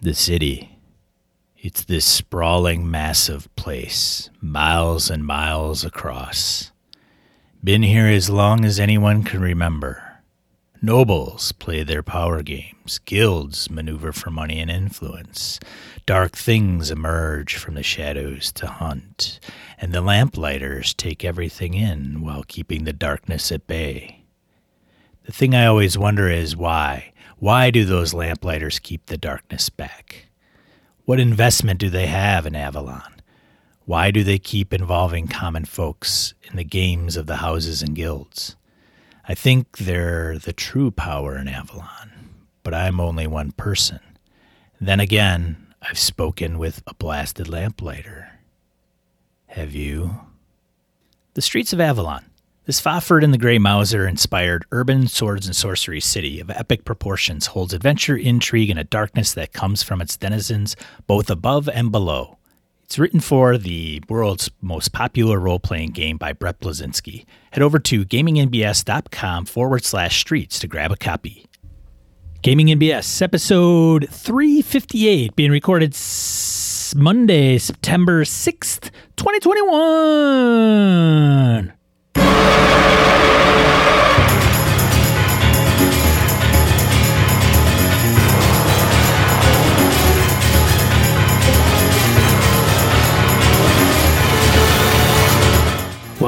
The city. It's this sprawling, massive place, miles and miles across. Been here as long as anyone can remember. Nobles play their power games, guilds maneuver for money and influence, dark things emerge from the shadows to hunt, and the lamplighters take everything in while keeping the darkness at bay. The thing I always wonder is why? Why do those lamplighters keep the darkness back? What investment do they have in Avalon? Why do they keep involving common folks in the games of the houses and guilds? I think they're the true power in Avalon, but I'm only one person. Then again, I've spoken with a blasted lamplighter. Have you? The streets of Avalon. This Fafhrd and the Gray Mouser inspired urban swords and sorcery city of epic proportions holds adventure, intrigue, and a darkness that comes from its denizens both above and below. It's written for the world's most popular role playing game by Brett Blazinski. Head over to gamingandbs.com forward slash streets to grab a copy. Gaming and BS, episode 358, being recorded s- Monday, September 6th, 2021.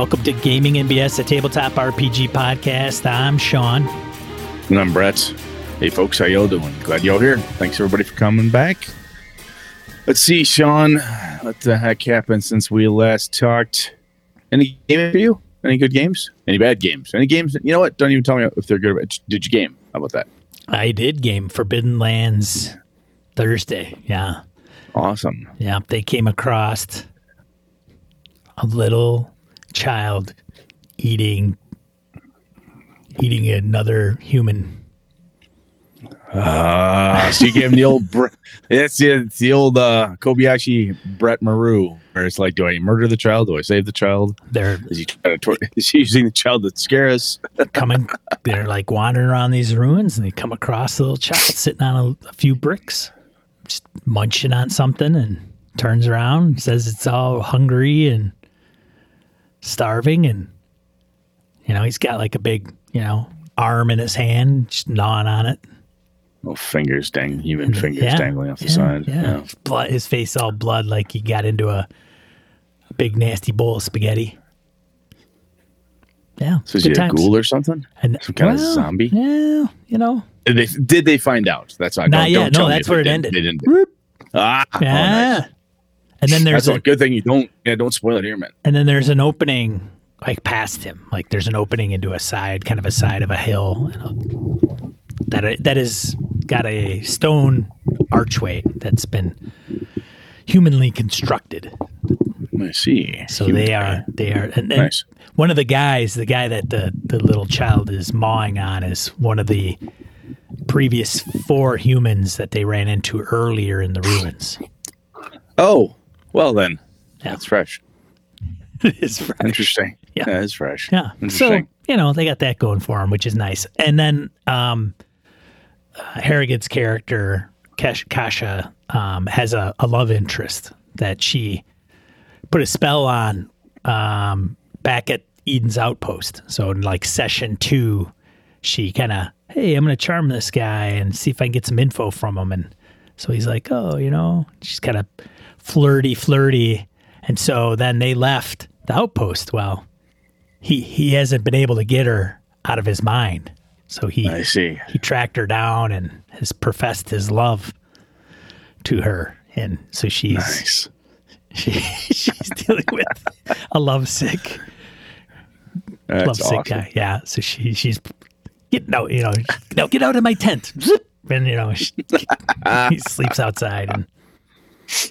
Welcome to Gaming and BS, a tabletop RPG podcast. I'm Sean. And I'm Brett. Hey, folks, how y'all doing? Glad y'all here. Thanks, everybody, for coming back. Let's see, Sean, what the heck happened since we last talked? Any game for you? Any good games? Any bad games? Any games? You know what? Don't even tell me if they're good. Or bad. Did you game? How about that? I did game Forbidden Lands Thursday. Yeah. Awesome. Yeah. They came across a little child eating eating another human. Ah, so you gave him the old. Bre- it's, the, it's the old uh, Kobayashi Brett Maru, where it's like, do I murder the child? Do I save the child? They're Is he trying to tor- is he using the child to scare us? coming they're like wandering around these ruins and they come across a little child sitting on a, a few bricks just munching on something and turns around says it's all hungry and starving and you know he's got like a big you know arm in his hand just gnawing on it Oh, fingers, dang, human fingers yeah, dangling off the yeah, side. yeah. His blood his face all blood like he got into a, a big nasty bowl of spaghetti yeah So is he good a ghoul or something? and some kind of zombie? yeah you know Did they did they find out? That's not. Not don't, yet. Don't No, that's where it ended. They didn't. Whoop. Ah, oh, Yeah. nice. And then there's That's a, good thing you don't. Yeah, don't spoil it here, man. and then there's an opening like past him. Like there's an opening into a side, kind of a side of a hill that that is got a stone archway that's been humanly constructed. I see. So Human they are they are and then Nice. one of the guys, the guy that the the little child is mawing on is one of the previous four humans that they ran into earlier in the ruins. Oh, well then, Yeah. that's fresh. it's fresh. Interesting. Yeah. it's fresh. Yeah. So, you know, they got that going for them, which is nice. And then um Harrigan's character, Kash- Kasha, um, has a, a love interest that she put a spell on um, back at Eden's Outpost. So, in like session two, she kind of, hey, I'm to charm this guy and see if I can get some info from him. And so he's like, oh, you know, she's kind of flirty, flirty. And so then they left the outpost. Well, he he hasn't been able to get her out of his mind. So he I see. he tracked her down and has professed his love to her. And so she's Nice. she, she's dealing with a lovesick That's lovesick awesome. guy. Yeah. So she she's get out, you know, no, get out of my tent. And you know, she, he sleeps outside and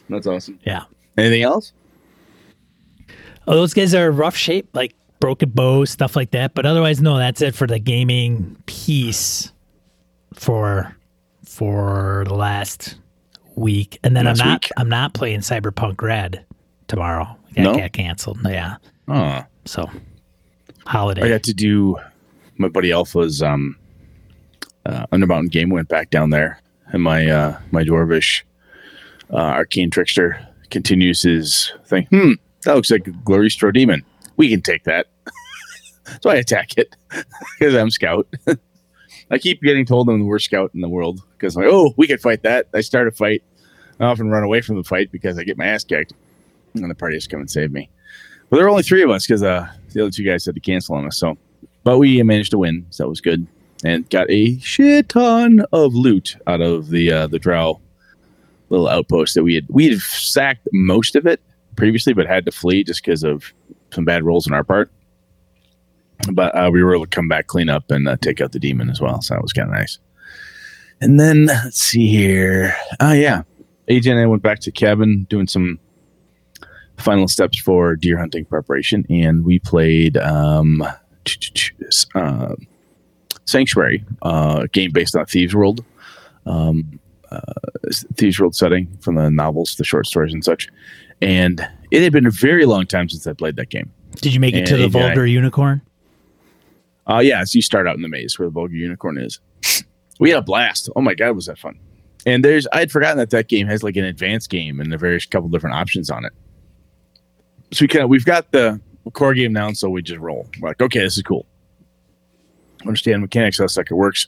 That's awesome. yeah. Anything else? Oh, those guys are rough shape, like broken bow, stuff like that. But otherwise, no, that's it for the gaming piece for for the last week. And then Last I'm not week? I'm not playing Cyberpunk Red tomorrow. That No? got canceled. Yeah. Oh, So holiday. I got to do my buddy Alpha's um, uh, Undermountain game. Went back down there, and my uh, my dwarvish uh, Arcane Trickster continues his thing. Hmm, that looks like a Gloristro Demon. We can take that. so I attack it because I'm scout. I keep getting told I'm the worst scout in the world because I'm like, oh, we could fight that. I start a fight. I often run away from the fight because I get my ass kicked, and the party just come and save me. But there were only three of us because uh, the other two guys had to cancel on us. So, but we managed to win, so that was good, and got a shit ton of loot out of the uh, the Drow little outpost that we had. We had sacked most of it previously, but had to flee just because of some bad rolls on our part. But uh, we were able to come back, clean up, and uh, take out the demon as well. So that was kind of nice. And then let's see here. Oh yeah, AJ and I went back to cabin doing some final steps for deer hunting preparation, and we played um, uh, Sanctuary, uh, game based on Thieves World, um, uh, Thieves World setting from the novels, the short stories, and such. And it had been a very long time since I played that game. Did you make it And to the and I- vulgar unicorn? Uh, yeah, so you start out in the maze where the vulgar unicorn is. We had a blast. Oh my god, was that fun! And there's I had forgotten that that game has like an advanced game and a various couple different options on it. So we kind of we've got the core game now, so we just roll. We're like, okay, this is cool. Understand mechanics, how the sucker works.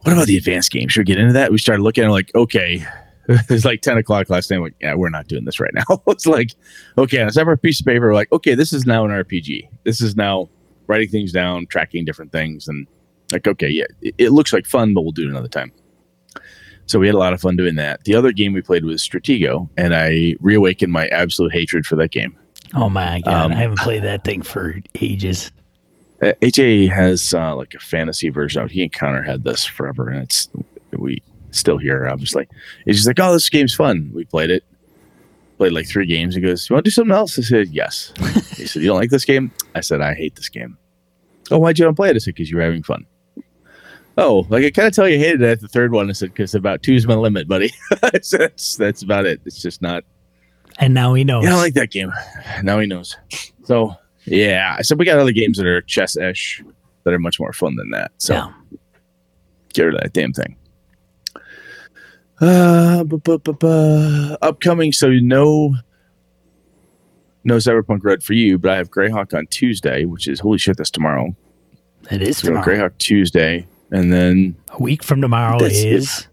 What about the advanced game? Should we get into that? We started looking at like, okay, it's like 10 o'clock last night. Like, yeah, we're not doing this right now. it's like, okay, on a separate piece of paper, we're like, okay, this is now an RPG. This is now writing things down, tracking different things, and like, okay, yeah, it, it looks like fun, but we'll do it another time. So we had a lot of fun doing that. The other game we played was Stratego, and I reawakened my absolute hatred for that game. Oh my god, Um, I haven't played that thing for ages. HA has uh, like a fantasy version of it. He and Connor had this forever, and it's we still here, obviously. He's just like, oh, this game's fun. We played it, played like three games. He goes, you want to do something else? I said, yes. he said, you don't like this game? I said, I hate this game. Oh, why'd you not play it? I said, because you were having fun. Oh, like I kind of tell you hated it at the third one. I said, because about two's my limit, buddy. Said, that's, that's about it. It's just not, And now he knows. yeah, I like that game. Now he knows. So yeah, I said we got other games that are chess-ish that are much more fun than that. So Yeah. get rid of that damn thing. Uh, bu- bu- bu- bu- upcoming. So no, no Cyberpunk Red for you, but I have Greyhawk on Tuesday, which is holy shit. That's tomorrow. It is So tomorrow. Greyhawk Tuesday, and then A week from tomorrow is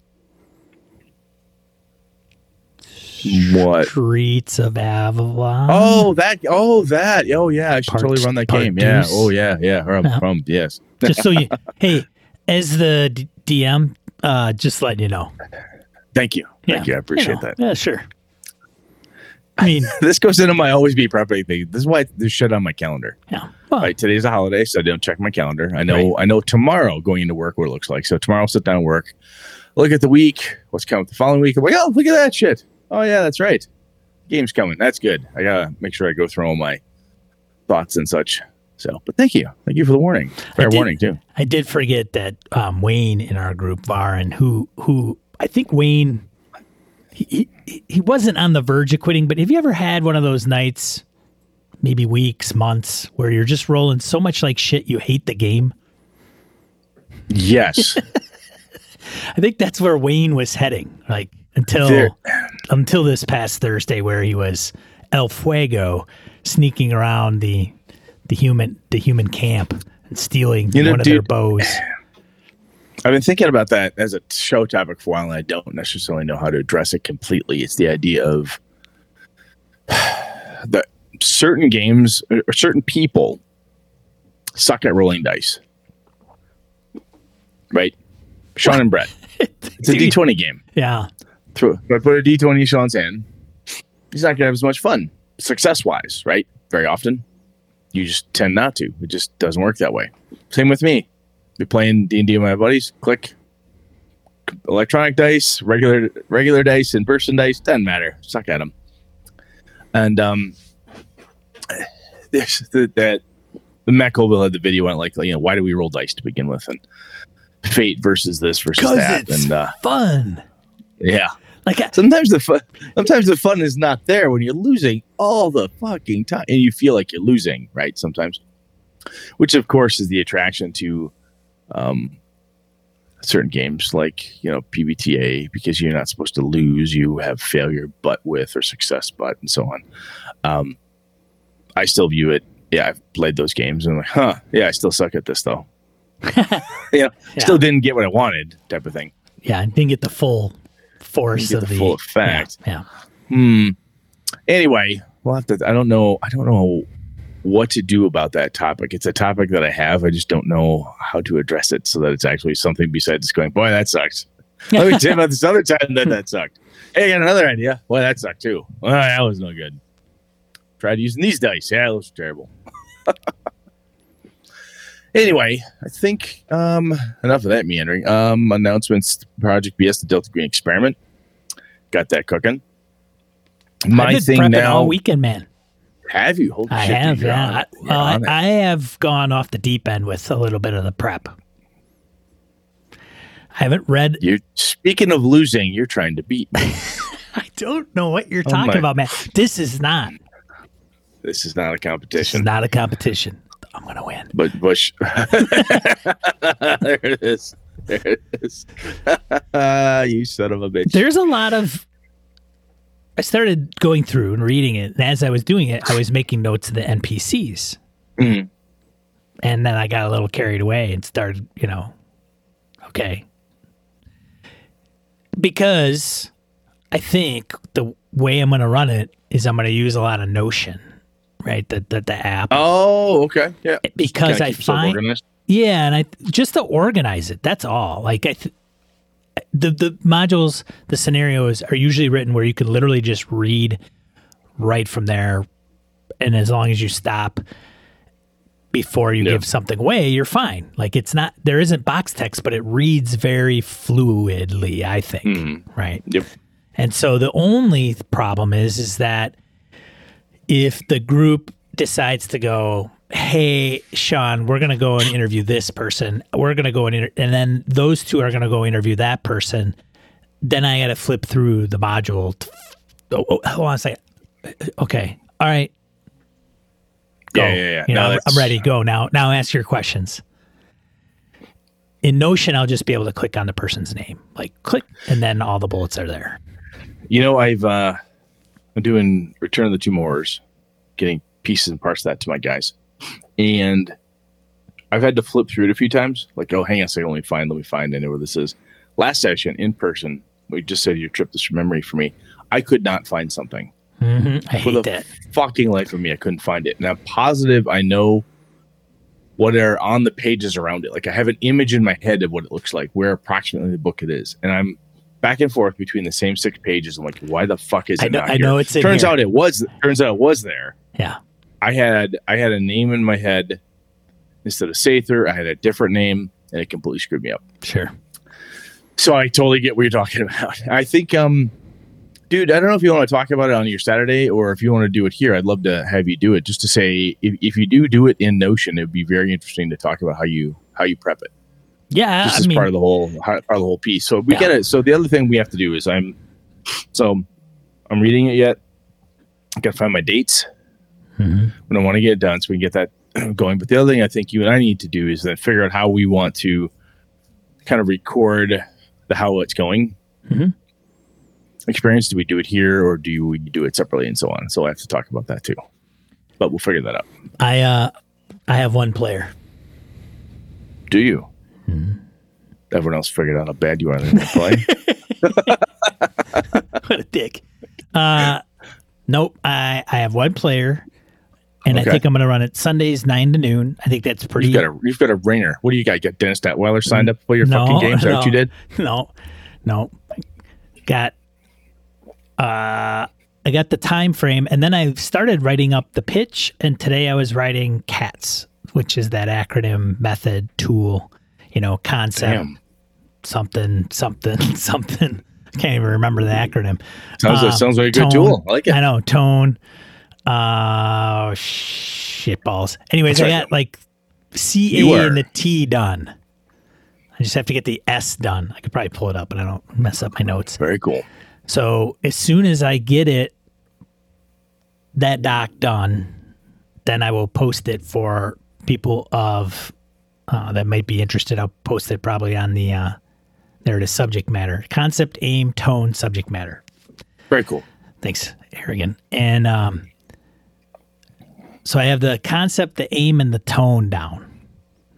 what? Streets of Avalon. Oh, that. Oh, that. Oh, yeah. I should Part- totally run that game. Yeah. Oh, yeah. Yeah. Um, Yeah. um, yes. just so you, hey, as the D- DM, uh, just letting you know. Thank you. Thank you. I appreciate know. that. Yeah, sure. I mean, this goes into my always be prepping thing. This is why there's shit on my calendar. yeah. Well, Right, today's a holiday, so I don't check my calendar. I know, Right. I know tomorrow going into work what it looks like. So tomorrow, I'll sit down and work, look at the week, what's coming the following week. I'm like, oh, look at that shit. Oh yeah, that's right. Game's coming. That's good. I gotta make sure I go through all my thoughts and such. So, but thank you, thank you for the warning. Fair did- warning too. I did forget that um, Wayne in our group, Varin, who who I think Wayne, he, he he wasn't on the verge of quitting, but have you ever had one of those nights, maybe weeks, months, where you're just rolling so much like shit you hate the game? Yes, I think that's where Wayne was heading, like until There- until this past Thursday, where he was El Fuego sneaking around the the human the human camp and stealing You know, one of their bows. I've been thinking about that as a show topic for a while, and I don't necessarily know how to address it completely. It's the idea of that certain games or certain people suck at rolling dice, right? Sean and Brett. It's a D twenty game. Yeah, if I put a D twenty in Sean's hand, he's not gonna have as much fun success wise, right? Very often, you just tend not to. It just doesn't work that way. Same with me. Be playing D and D with my buddies. Click electronic dice, regular regular dice, in person dice. Doesn't matter. Suck at them. And um, there's the, that the Matt Colville had the video on like you know why do we roll dice to begin with and fate versus this versus that it's and uh, fun. yeah Like I, sometimes the fun sometimes the fun is not there when you're losing all the fucking time and you feel like you're losing right sometimes which of course is the attraction to um certain games like you know PBTA because you're not supposed to lose. You have failure but with or success but and so on. Um, I still view it. Yeah, I've played those games and I'm like, huh, yeah, I still suck at this though. you know, Yeah. still didn't get what I wanted, type of thing. Yeah, I didn't get the full force of the the, full effect. Yeah, Hmm. Anyway, we'll have to. I don't know. I don't know what to do about that topic. It's a topic that I have. I just don't know how to address it so that it's actually something besides just going, boy, that sucks. Let me tell you about this other time that that sucked. Hey, I got another idea. Boy, that sucked too. Well, that was no good. Tried using these dice. Yeah, those were terrible. anyway, I think um, enough of that meandering. Um, announcements: Project BS, the Delta Green experiment. Got that cooking. My thing now. all weekend, man. Have you? Holy I shit, have, yeah. I, I. Have gone off the deep end with a little bit of the prep. I haven't read. You're speaking of losing. You're trying to beat me. I don't know what you're Oh talking my- about, man. This is not. this is not a This is competition. not a competition. I'm gonna win. but Bush. there it is. There it is. you son of a bitch. There's a lot of. I started going through and reading it, and as I was doing it, I was making notes of the NPCs, Mhm. and then I got a little carried away and started, you know, okay, because I think the way I'm going to run it is I'm going to use a lot of Notion, right? The the, the app Oh, okay. Yeah. because I find. Yeah, and I just to organize it. That's all. Like I, th- the the modules, the scenarios are usually written where you can literally just read right from there, and as long as you stop before you Yeah. give something away, you're fine. Like it's not there isn't box text, but it reads very fluidly. I think Mhm. right. Yep. And so the only problem is is that if the group decides to go, "Hey, Sean, we're going to go and interview this person. We're going to go and inter-, and then those two are going to go interview that person." Then I got to flip through the module. To, oh, oh, hold on a second. Okay. All right. Go. Yeah, yeah, yeah. You No, know, I'm, I'm ready. Go now. Now ask your questions. In Notion, I'll just be able to click on the person's name, like click, and then all the bullets are there. You know, I've uh I'm doing Return of the Two Moors, getting pieces and parts of that to my guys. And I've had to flip through it a few times. Like, oh, hang on a second, let me find, let me find. I know where this is. Last session in person, we just said you tripped this from memory for me. I could not find something. hmm I For hate the that. fucking life of me, I couldn't find it. And I'm positive I know what are on the pages around it. Like I have an image in my head of what it looks like, where approximately the book it is. And I'm back and forth between the same six pages. I'm like, why the fuck is it I know, not I here? know it's in turns here. out it was turns out it was there. Yeah. I had I had a name in my head instead of Sather, I had a different name and it completely screwed me up. Sure. So I totally get what you're talking about. I think, um, dude, I don't know if you want to talk about it on your Saturday or if you want to do it here. I'd love to have you do it. Just to say, if, if you do do it in Notion, it'd be very interesting to talk about how you how you prep it. Yeah. this I as mean, part of the whole part of the whole piece. So we Yeah. get it. So the other thing we have to do is I'm so I'm reading it yet. I gotta find my dates. Mhm. We don't want to get it done, so we can get that going. But the other thing I think you and I need to do is then figure out how we want to kind of record the how it's going Mhm. experience. Do we do it here or do we do it separately and so on? So I have to talk about that too. But we'll figure that out. I uh, I have one player. Do you? Mm-hmm. Everyone else figured out how bad you are in play. what a dick. Uh, nope. I I have one player, and Okay. I think I'm going to run it Sundays nine to noon. I think that's pretty. You've got a you've got a ringer. What do you got? You got Dennis Detwiller signed up to play your No, fucking games? That what you no. did? no, no. Got uh I got the time frame and then I started writing up the pitch and today I was writing CATS, which is that acronym method tool, you know, concept Damn. something something something. I can't even remember the acronym. Sounds Uh, sounds like a good tone. tool. I like it. I know tone. Uh, shit balls. Anyways, That's I right. got like C You and the T done. I just have to get the S done. I could probably pull it up, but I don't mess up my notes. Very cool. So as soon as I get it, that doc done, then I will post it for people of uh, that might be interested. I'll post it probably on the uh, There it is. Subject matter, concept, aim, tone, subject matter. Very cool. Thanks, Harrigan. And um, so I have the concept, the aim, and the tone down.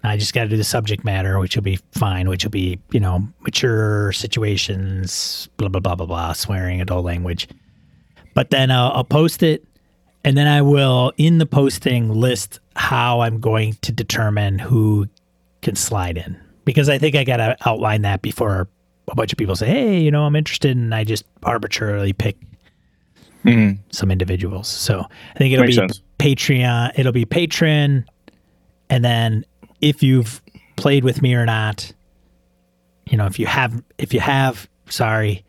I just got to do the subject matter, which will be fine, which will be, you know, mature situations, blah, blah, blah, blah, blah, swearing, adult language. But then I'll, I'll post it, and then I will, in the posting, list how I'm going to determine who can slide in. Because I think I got to outline that before a bunch of people say, hey, you know, I'm interested, and I just arbitrarily pick Mm-hmm. some individuals. So I think it'll Makes be sense. Patreon, it'll be patron, and then if you've played with me or not, you know, if you have, if you have, sorry,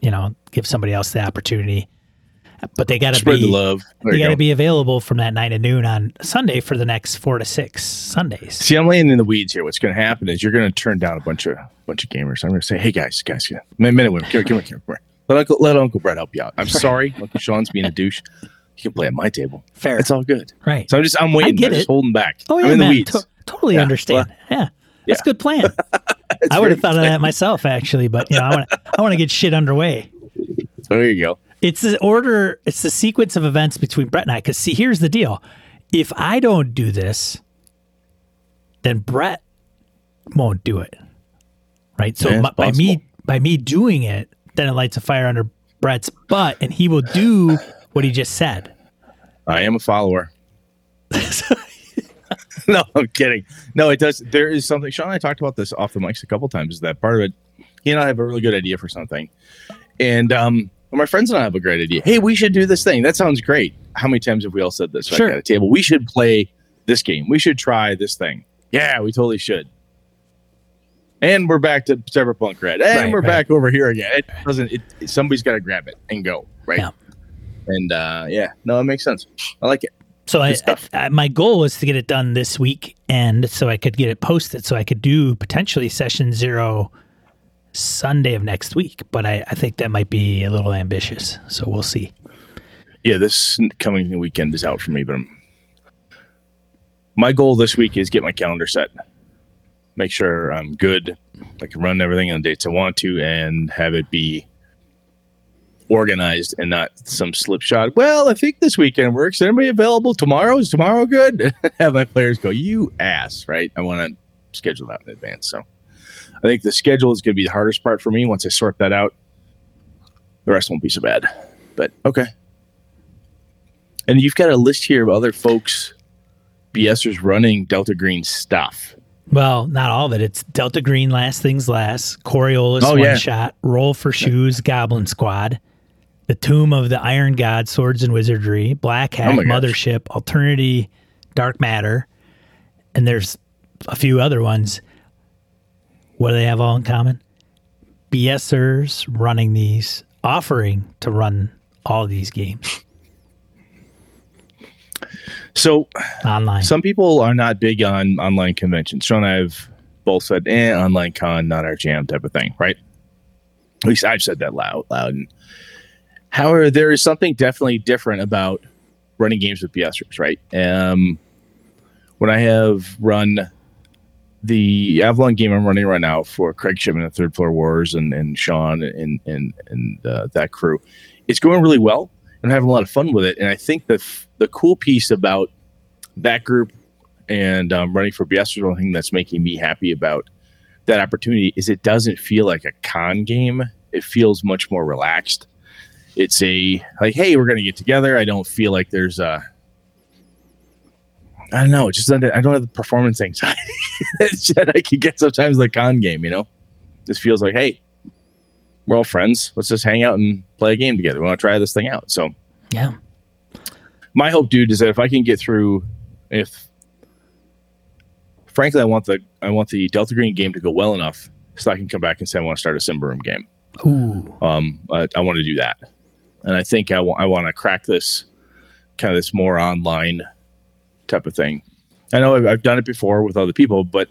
you know, give somebody else the opportunity. But they got to Spread be the love. There they you got to go. be available from that nine to noon on Sunday for the next four to six Sundays. See, I'm laying in the weeds here. What's going to happen is you're going to turn down a bunch of bunch of gamers. I'm going to say, "Hey guys, guys, guys, minute, minute, come here, come here, come here. Let Uncle let Uncle Brett help you out. I'm sorry, Uncle Sean's being a douche. He can play at my table. Fair, It's all good. right? So I'm just I'm waiting. get I'm just it. holding back. oh yeah, I'm in man, the weeds. to- totally Yeah, understand. yeah, that's yeah. a good plan. I would have very- thought of that myself actually, but you know, I want to I want to get shit underway. There you go. It's the order, it's the sequence of events between Brett and I. Because see, here's the deal: if I don't do this, then Brett won't do it, right? So Yeah, it's by, by me by me doing it, then it lights a fire under Brett's butt, and he will do what he just said. I am a follower. no, I'm kidding. No, it does. There is something. Sean and I talked about this off the mics a couple times. Is that part of it? He and I have a really good idea for something, and um, my friends and I have a great idea. Hey, we should do this thing. That sounds great. How many times have we all said this like, Sure. at a table? We should play this game. We should try this thing. Yeah, we totally should. And we're back to Cyberpunk Red, and Right, we're right. back over here again. It doesn't. It, somebody's got to grab it and go right. Yeah. And uh, yeah, no, it makes sense. I like it. So I. I, my goal was to get it done this week, and so I could get it posted, so I could do potentially session zero Sunday of next week. But I, I think that might be a little ambitious, so we'll see. yeah, this coming weekend is out for me, but I'm, my goal this week is get my calendar set, make sure I'm good, I can run everything on dates I want to, and have it be organized and not some slip shot. Well, I think this weekend works. Anybody available tomorrow? Is tomorrow good? have my players go, you ass, right? I want to schedule that in advance. So I think the schedule is going to be the hardest part for me. Once I sort that out, the rest won't be so bad. But okay. And you've got a list here of other folks, BSers running Delta Green stuff. Well, not all of it. It's Delta Green, Last Things Last, Coriolis, Oh, One yeah. Shot, Roll for Shoes, Goblin Squad, The Tomb of the Iron God, Swords and Wizardry, Black Hat, Oh my gosh. Mothership, Alternity, Dark Matter, and there's a few other ones. What do they have all in common? BSers running these, offering to run all these games So online. some people are not big on online conventions. Sean and I have both said, eh, online con, not our jam type of thing, right? At least I've said that loud, loud. And however, there is something definitely different about running games with BSers, right? Um, when I have run the Avalon game I'm running right now for Craig Shipman and Third Floor Wars and, and Sean and and and uh, that crew, it's going really well and having a lot of fun with it. And I think the f- the cool piece about that group and um, running for one thing that's making me happy about that opportunity is it doesn't feel like a con game. It feels much more relaxed. It's a like, hey, we're gonna get together. I don't feel like there's a I don't know. Just I don't have the performance anxiety that I can get sometimes the con game. You know, this feels like, hey, we're all friends. Let's just hang out and play a game together. We want to try this thing out. So yeah. my hope, dude, is that if I can get through, if frankly, I want the I want the Delta Green game to go well enough so I can come back and say I want to start a Symbaroum game. Ooh. Um, I, I want to do that, and I think I want I want to crack this kind of this more online type of thing. I know I've, I've done it before with other people, but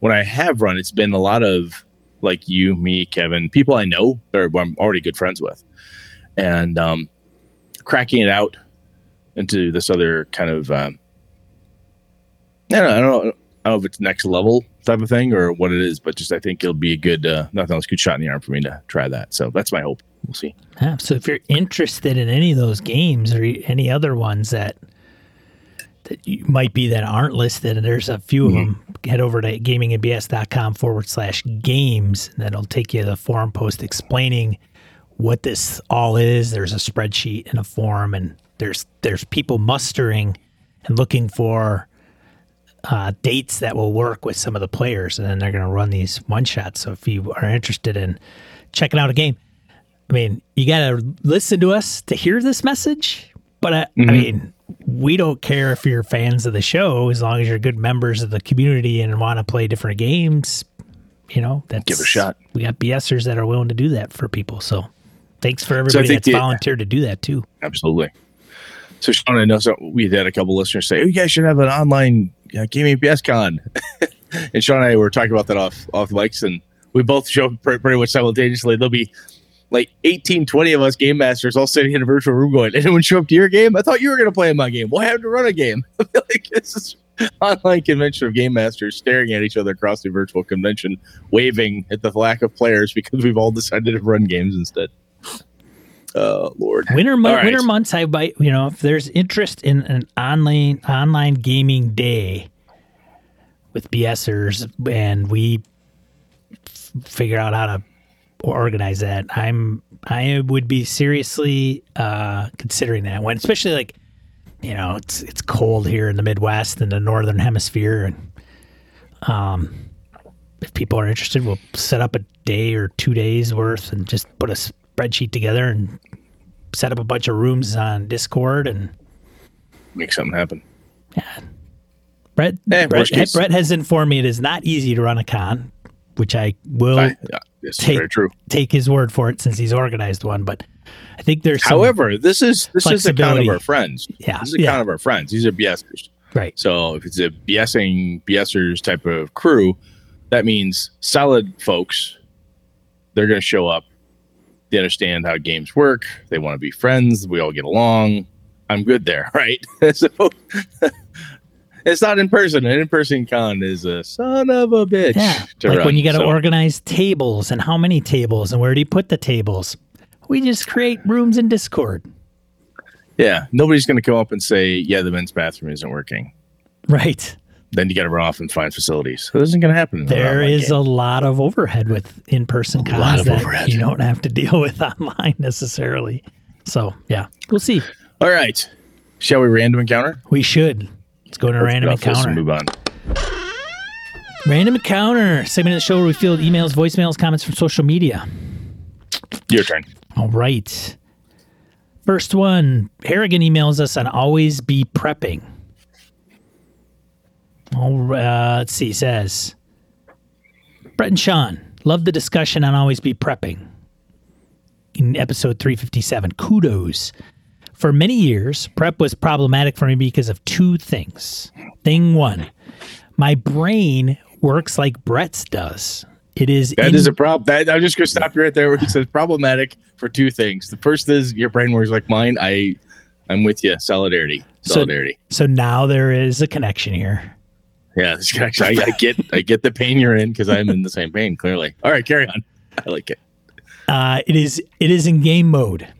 when I have run, it's been a lot of like you, me, Kevin, people I know or I'm already good friends with, and um, cracking it out into this other kind of um, I don't know, I don't know, if it's next level type of thing or what it is, but just I think it'll be a good uh, nothing else good shot in the arm for me to try that. So that's my hope. We'll see. Yeah, so if you're interested in any of those games or any other ones that might be that aren't listed, and there's a few of them, head over to gamingandbs.com forward slash games. That'll take you to the forum post explaining what this all is. There's a spreadsheet and a forum, and there's there's people mustering and looking for uh, dates that will work with some of the players, and then they're going to run these one shots. So if you are interested in checking out a game, I mean, you got to listen to us to hear this message. But I, I mean, we don't care if you're fans of the show as long as you're good members of the community and want to play different games. You know, that's Give it a shot. We got BSers that are willing to do that for people. So thanks for everybody think that's the- volunteered to do that too. Absolutely. So Sean, I know so we had a couple listeners say, "Oh, you guys should have an online uh, gaming BS con." and Sean and I were talking about that off off mics, and we both show up pretty much simultaneously. There'll be like 18, 20 of us game masters all sitting in a virtual room going, anyone show up to your game? I thought you were going to play in my game. Well, I have to run a game. like this is online convention of game masters staring at each other across the virtual convention, waving at the lack of players because we've all decided to run games instead. Oh Lord. Winter mo- right. winter months, I buy. You know, if there's interest in an online online gaming day with BSers, and we f- figure out how to organize that, I'm I would be seriously uh, considering that one, especially like you know it's it's cold here in the Midwest and the Northern Hemisphere, and um, if people are interested, we'll set up a day or two days worth and just put a spreadsheet together and set up a bunch of rooms on Discord and Make something happen. Brett Eh, Brett. Brett has informed me it is not easy to run a con, which I will I, yeah, this is take very true. take his word for it since he's organized one. But I think there's However, this is this is a flexibility. of our friends. Yeah, This is a yeah. con of our friends. These are BSers. right. So if it's a BSing BSers type of crew, that means solid folks. They're going to show up. They understand how games work. They want to be friends. We all get along. I'm good there, right? so it's not in person. An in-person con is a son of a bitch. Yeah, to like run. when you got to So, organize tables and how many tables and where do you put the tables? We just create rooms in Discord. Yeah, nobody's going to come up and say, "Yeah, the men's bathroom isn't working." Right. Then you got to run off and find facilities. So this isn't going to happen. in an There online is game. a lot of overhead with in-person lot cons that overhead. you don't have to deal with online necessarily. So yeah, we'll see. All right. Shall we random encounter? We should. Let's go to Let's random get off this and encounter. Move on. Random encounter segment of the show where we field emails, voicemails, comments from social media. Your turn. All right. First one, Harrigan emails us on always be prepping. All right, uh, let's see, he says Brett and Sean, love the discussion on always be prepping in episode 357. Kudos. For many years, prep was problematic for me because of two things. Thing one, my brain works like Brett's does. It is That in- is a problem. That, I'm just going to stop you right there where he says problematic for two things. The first is your brain works like mine. I, I'm with you. Solidarity. Solidarity. so now there is a connection here. yeah, this actually, I, I get, I get the pain you're in because I'm in the same pain. Clearly. All right, carry on. I like it. Uh, it is it is in game mode.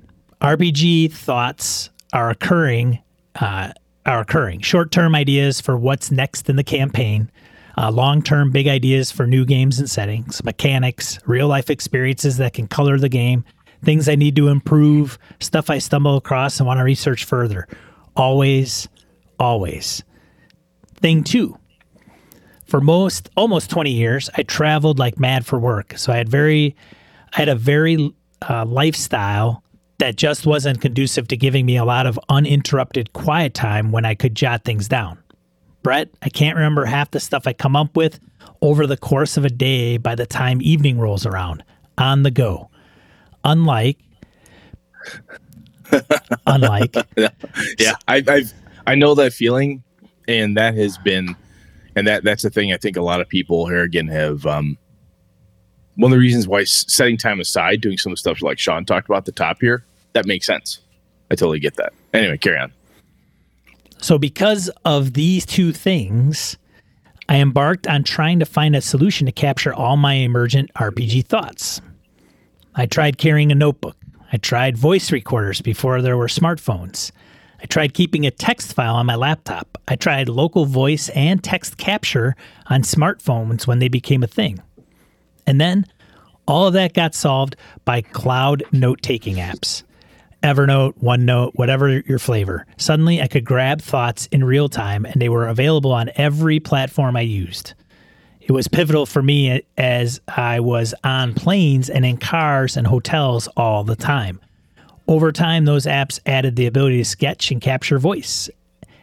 RPG thoughts are occurring uh, are occurring. Short term ideas for what's next in the campaign. Uh, Long term big ideas for new games and settings, mechanics, real life experiences that can color the game, things I need to improve, stuff I stumble across and want to research further. Always, always. Thing two, for most almost 20 years i traveled like mad for work so i had very i had a very uh, lifestyle that just wasn't conducive to giving me a lot of uninterrupted quiet time when i could jot things down brett i can't remember half the stuff i come up with over the course of a day by the time evening rolls around on the go unlike unlike yeah, I, I've I know that feeling, and that has been, and that that's the thing. I think a lot of people here again have. um One of the reasons why setting time aside, doing some of the stuff like Sean talked about at the top here, that makes sense. I totally get that. Anyway, carry on. So, because of these two things, I embarked on trying to find a solution to capture all my emergent RPG thoughts. I tried carrying a notebook. I tried voice recorders before there were smartphones. I tried keeping a text file on my laptop. I tried local voice and text capture on smartphones when they became a thing. And then all of that got solved by cloud note taking apps. Evernote, OneNote, whatever your flavor. Suddenly, I could grab thoughts in real time and they were available on every platform I used. It was pivotal for me as I was on planes and in cars and hotels all the time. Over time, those apps added the ability to sketch and capture voice.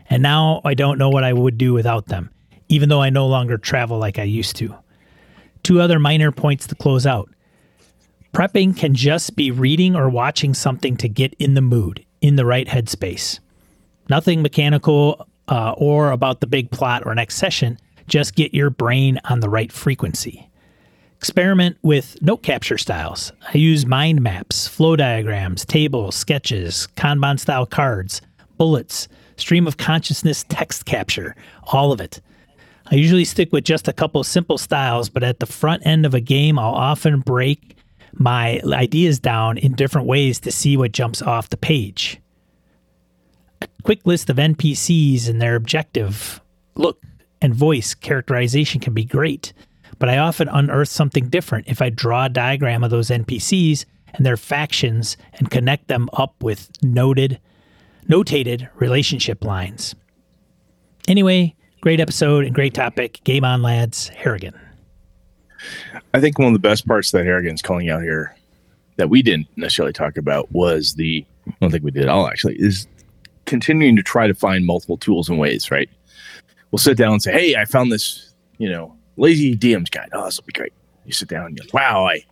And now I don't know what I would do without them, even though I no longer travel like I used to. Two other minor points to close out. Prepping can just be reading or watching something to get in the mood, in the right headspace. Nothing mechanical uh, or about the big plot or next session, just get your brain on the right frequency. Experiment with note capture styles. I use mind maps, flow diagrams, tables, sketches, Kanban style cards, bullets, stream of consciousness text capture, all of it. I usually stick with just a couple simple styles, but at the front end of a game, I'll often break my ideas down in different ways to see what jumps off the page. A quick list of NPCs and their objective, look, and voice characterization can be great, but I often unearth something different if I draw a diagram of those NPCs and their factions and connect them up with noted notated relationship lines. Anyway, great episode and great topic. Game on, lads. Harrigan. I think one of the best parts that Harrigan's calling out here that we didn't necessarily talk about was the I don't think we did at all actually is continuing to try to find multiple tools and ways, right? We'll sit down and say, Hey, I found this, you know, lazy DM's guide. Oh, this will be great. You sit down and you're like, wow, I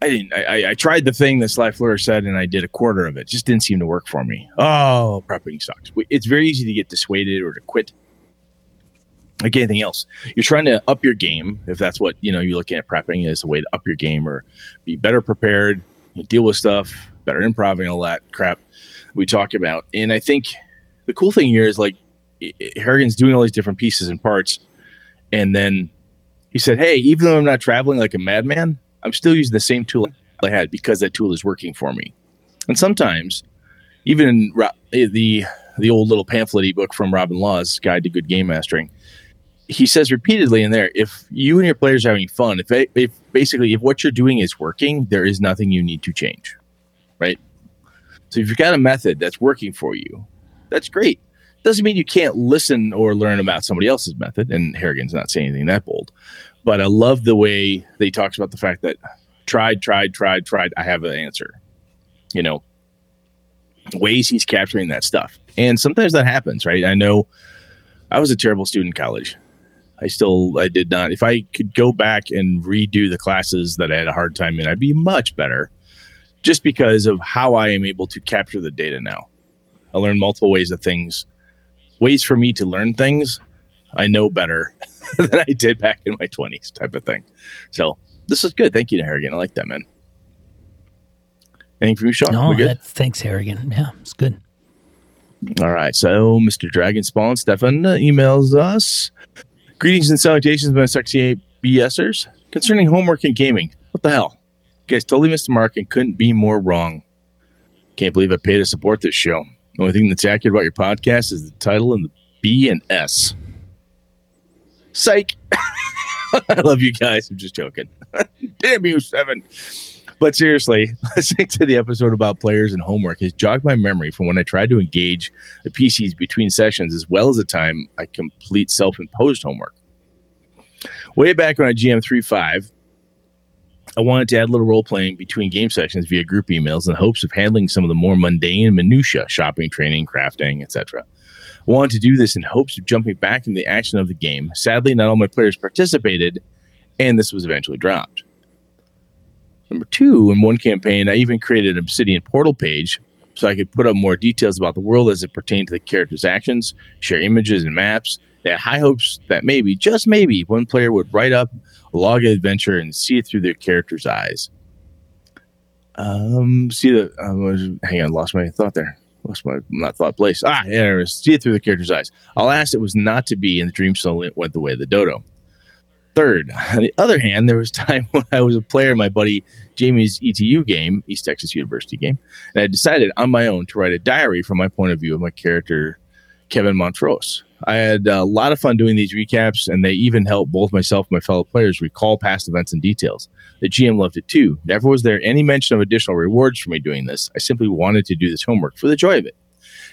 I didn't I, I tried the thing that Sly Flourish said and I did a quarter of it. Just didn't seem to work for me. Oh, prepping sucks. It's very easy to get dissuaded or to quit like anything else you're trying to up your game if that's what you know you're looking at prepping as a way to up your game or be better prepared deal with stuff better improving all that crap we talk about. And i think the cool thing here is like harrigan's doing all these different pieces and parts and then he said hey even though i'm not traveling like a madman i'm still using the same tool i had because that tool is working for me. And sometimes even in eh, the the old little pamphlet book from robin law's guide to good game mastering he says repeatedly in there, if you and your players are having fun, if, if basically if what you're doing is working, there is nothing you need to change, right? So if you've got a method that's working for you, that's great. Doesn't mean you can't listen or learn about somebody else's method. And Harrigan's not saying anything that bold, but I love the way they talks about the fact that tried, tried, tried, tried. I have an answer. You know, ways he's capturing that stuff, and sometimes that happens, right? I know I was a terrible student in college I still I did not. If I could go back and redo the classes that I had a hard time in, I'd be much better. Just because of how I am able to capture the data now. I learned multiple ways of things, ways for me to learn things. I know better than I did back in my twenties, type of thing. So this is good. Thank you to Harrigan. I like that, man. Anything from you, Sean? No, that, thanks, Harrigan. Yeah, it's good. All right. So, Mr. Dragon Spawn Stefan uh, emails us Greetings and salutations, my sexy BSers. Concerning homework and gaming, what the hell? You guys totally missed the mark and couldn't be more wrong. Can't believe I pay to support this show. The only thing that's accurate about your podcast is the title and the B and S. Psych. I love you guys. I'm just joking. Damn you, Seven. But seriously, listening to the episode about players and homework has jogged my memory from when I tried to engage the PCs between sessions as well as the time I complete self imposed homework. Way back when I GM 3.5, I wanted to add a little role playing between game sessions via group emails in hopes of handling some of the more mundane minutia, shopping, training, crafting, etc. I wanted to do this in hopes of jumping back into the action of the game. Sadly, not all my players participated, and this was eventually dropped. Number two, in one campaign, I even created an Obsidian portal page so I could put up more details about the world as it pertained to the character's actions, share images and maps. They had high hopes that maybe, just maybe, one player would write up log of adventure and see it through their character's eyes. Um, see the um, hang on, lost my thought there. Lost my not thought place? Ah, yeah, see it through the character's eyes. Alas, it was not to be, and the dream still went the way of the dodo. Third, on the other hand, there was time when I was a player in my buddy Jamie's ETU game, East Texas University game, and I decided on my own to write a diary from my point of view of my character, Kevin Montrose. I had a lot of fun doing these recaps, and they even helped both myself and my fellow players recall past events and details. The GM loved it too. Never was there any mention of additional rewards for me doing this. I simply wanted to do this homework for the joy of it.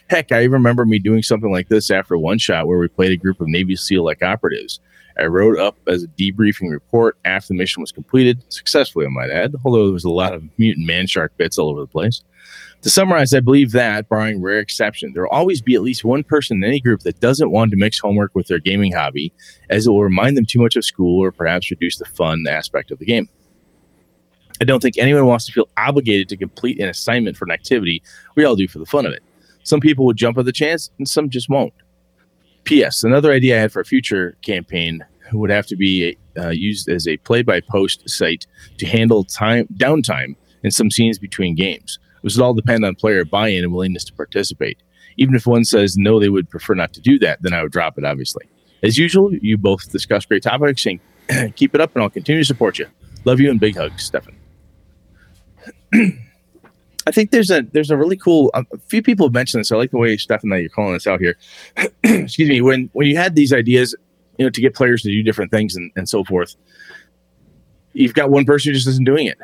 Heck, I even remember me doing something like this after one shot where we played a group of Navy SEAL like operatives. I wrote up as a debriefing report after the mission was completed, successfully, I might add, although there was a lot of mutant man shark bits all over the place. To summarize, I believe that, barring rare exception, there will always be at least one person in any group that doesn't want to mix homework with their gaming hobby, as it will remind them too much of school or perhaps reduce the fun aspect of the game. I don't think anyone wants to feel obligated to complete an assignment for an activity we all do for the fun of it. Some people will jump at the chance, and some just won't. P.S. Another idea I had for a future campaign would have to be uh, used as a play-by-post site to handle time downtime in some scenes between games. This would all depend on player buy-in and willingness to participate. Even if one says no, they would prefer not to do that, then I would drop it. Obviously, as usual, you both discuss great topics and keep it up, and I'll continue to support you. Love you and big hugs, Stefan. I think there's a there's a really cool. A few people have mentioned this. I like the way Stefan that you're calling this out here. Excuse me. When when you had these ideas, you know, to get players to do different things and, and so forth, you've got one person who just isn't doing it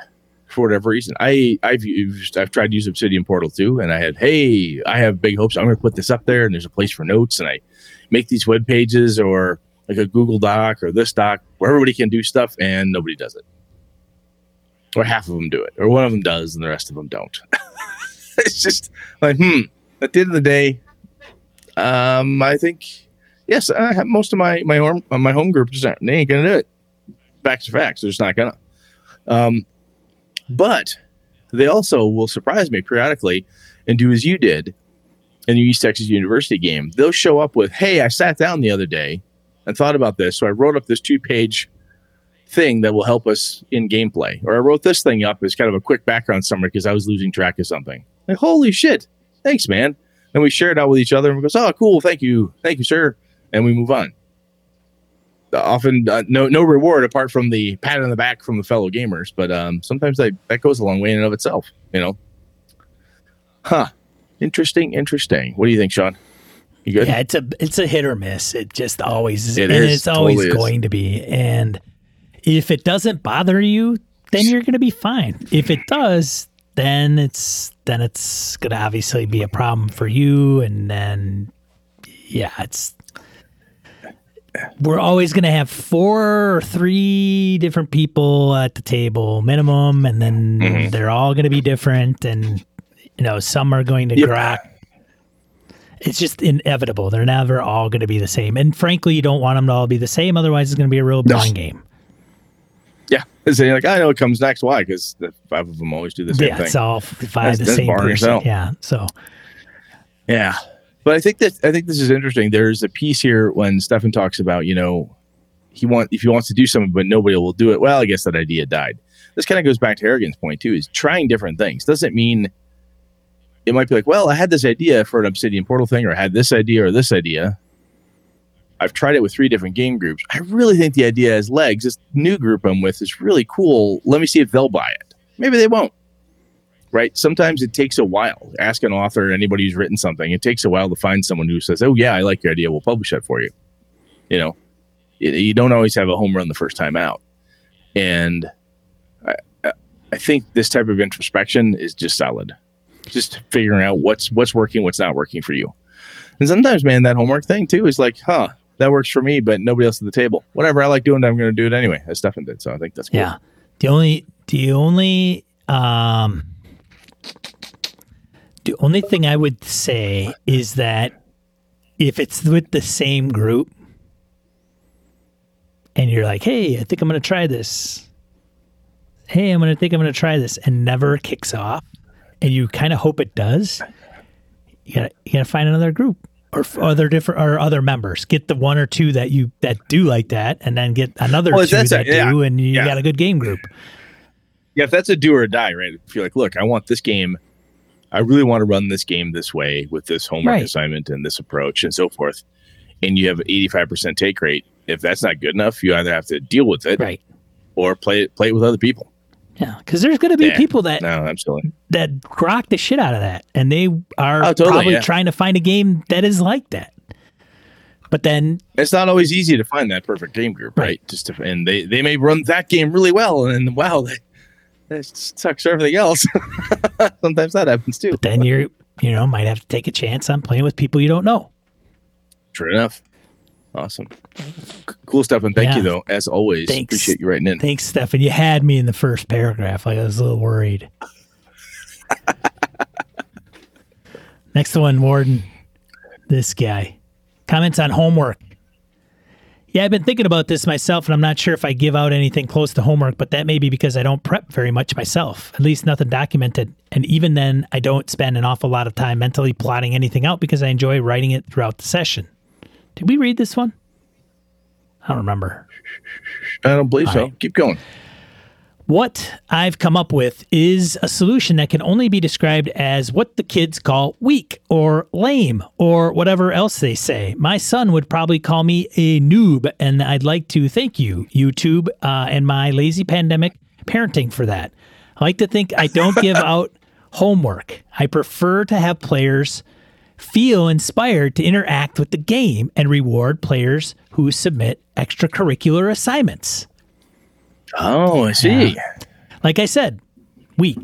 for whatever reason. I I've used I've tried to use Obsidian Portal too, and I had hey, I have big hopes. I'm going to put this up there, and there's a place for notes, and I make these web pages or like a Google Doc or this doc where everybody can do stuff, and nobody does it, or half of them do it, or one of them does, and the rest of them don't. it's just like hmm. At the end of the day, um, I think yes, I have most of my my home my home group just they ain't gonna do it. Facts are facts. They're just not gonna. Um, but they also will surprise me periodically and do as you did in the East Texas University game. They'll show up with, Hey, I sat down the other day and thought about this. So I wrote up this two page thing that will help us in gameplay. Or I wrote this thing up as kind of a quick background summary because I was losing track of something. Like, holy shit. Thanks, man. And we share it out with each other and we goes, Oh, cool. Thank you. Thank you, sir. And we move on often uh, no no reward apart from the pat on the back from the fellow gamers. But um, sometimes that that goes a long way in and of itself. You know, huh? Interesting, interesting. What do you think, Sean? You good? Yeah, it's a it's a hit or miss. It just always is, and is. it's always totally going is. to be. And if it doesn't bother you, then you're going to be fine. If it does, then it's then it's going to obviously be a problem for you. And then yeah, it's we're always going to have four or three different people at the table minimum and then mm-hmm. they're all going to be different and you know some are going to yep. grok it's just inevitable they're never all going to be the same and frankly you don't want them to all be the same otherwise it's going to be a real blind no. game so you're like i know it comes next why because the five of them always do the same yeah, thing it's all five that's, the same person yeah so yeah but I think that I think this is interesting. There's a piece here when Stefan talks about, you know, he want if he wants to do something, but nobody will do it. Well, I guess that idea died. This kind of goes back to Harrigan's point too. Is trying different things doesn't mean it might be like, well, I had this idea for an Obsidian Portal thing, or I had this idea or this idea. I've tried it with three different game groups. I really think the idea has legs. This new group I'm with is really cool. Let me see if they'll buy it. Maybe they won't right? Sometimes it takes a while. Ask an author, or anybody who's written something, it takes a while to find someone who says, "Oh yeah, I like your idea. We'll publish that for you." You know, you don't always have a home run the first time out, and I, I think this type of introspection is just solid. Just figuring out what's what's working, what's not working for you. And sometimes, man, that homework thing too is like, huh, that works for me, but nobody else at the table. Whatever I like doing, I'm going to do it anyway, as Stefan did. So I think that's cool. Yeah. The only, the only, um, the only thing I would say is that if it's with the same group and you're like, hey, I think I'm going to try this. Hey, I'm going to think I'm going to try this and never kicks off and you kind of hope it does, you got you got to find another group or other different or other members. Get the one or two that you that do like that, and then get another well, two that a, yeah, do, and you yeah. got a good game group. Yeah, if that's a do or die, right? If you're like, look, I want this game I really want to run this game this way with this homework Right. assignment and this approach and so forth. And you have an 85% take rate. If that's not good enough, you either have to deal with it Right. or play it play it with other people. Yeah. Because there's going to be Yeah. people that No, absolutely. that grok the shit out of that, and they are Oh, totally, probably yeah. trying to find a game that is like that. But then, It's not always easy to find that perfect game group, right? Right. Just to, and they they may run that game really well, and wow, they, that sucks everything else. Sometimes that happens too. but then you're you know might have to take a chance on playing with people you don't know. True enough. Awesome. Cool stuff. And thank Yeah. you, though, as always. Thanks. Appreciate you writing in. Thanks, Stefan. You had me in the first paragraph. I was a little worried. Next one, Warden. This guy comments on homework. Yeah, I've been thinking about this myself, and I'm not sure if I give out anything close to homework, but that may be because I don't prep very much myself, at least nothing documented. And even then, I don't spend an awful lot of time mentally plotting anything out because I enjoy writing it throughout the session. Did we read this one? I don't remember. I don't believe so. right. Keep going. What I've come up with is a solution that can only be described as what the kids call weak or lame or whatever else they say. My son would probably call me a noob, and I'd like to thank you, YouTube, uh, and my lazy pandemic parenting for that. I like to think I don't give out homework. I prefer to have players feel inspired to interact with the game and reward players who submit extracurricular assignments Oh, I see. like I said, we.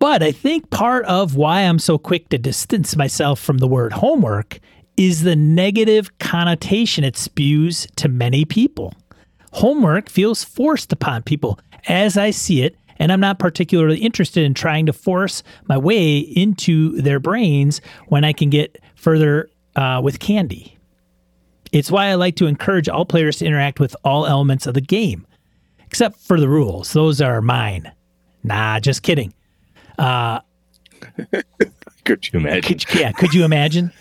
But I think part of why I'm so quick to distance myself from the word homework is the negative connotation it spews to many people. Homework feels forced upon people as I see it, and I'm not particularly interested in trying to force my way into their brains when I can get further uh, with candy. It's why I like to encourage all players to interact with all elements of the game except for the rules. Those are mine. Nah, just kidding. Could you imagine? Could, yeah, could you imagine?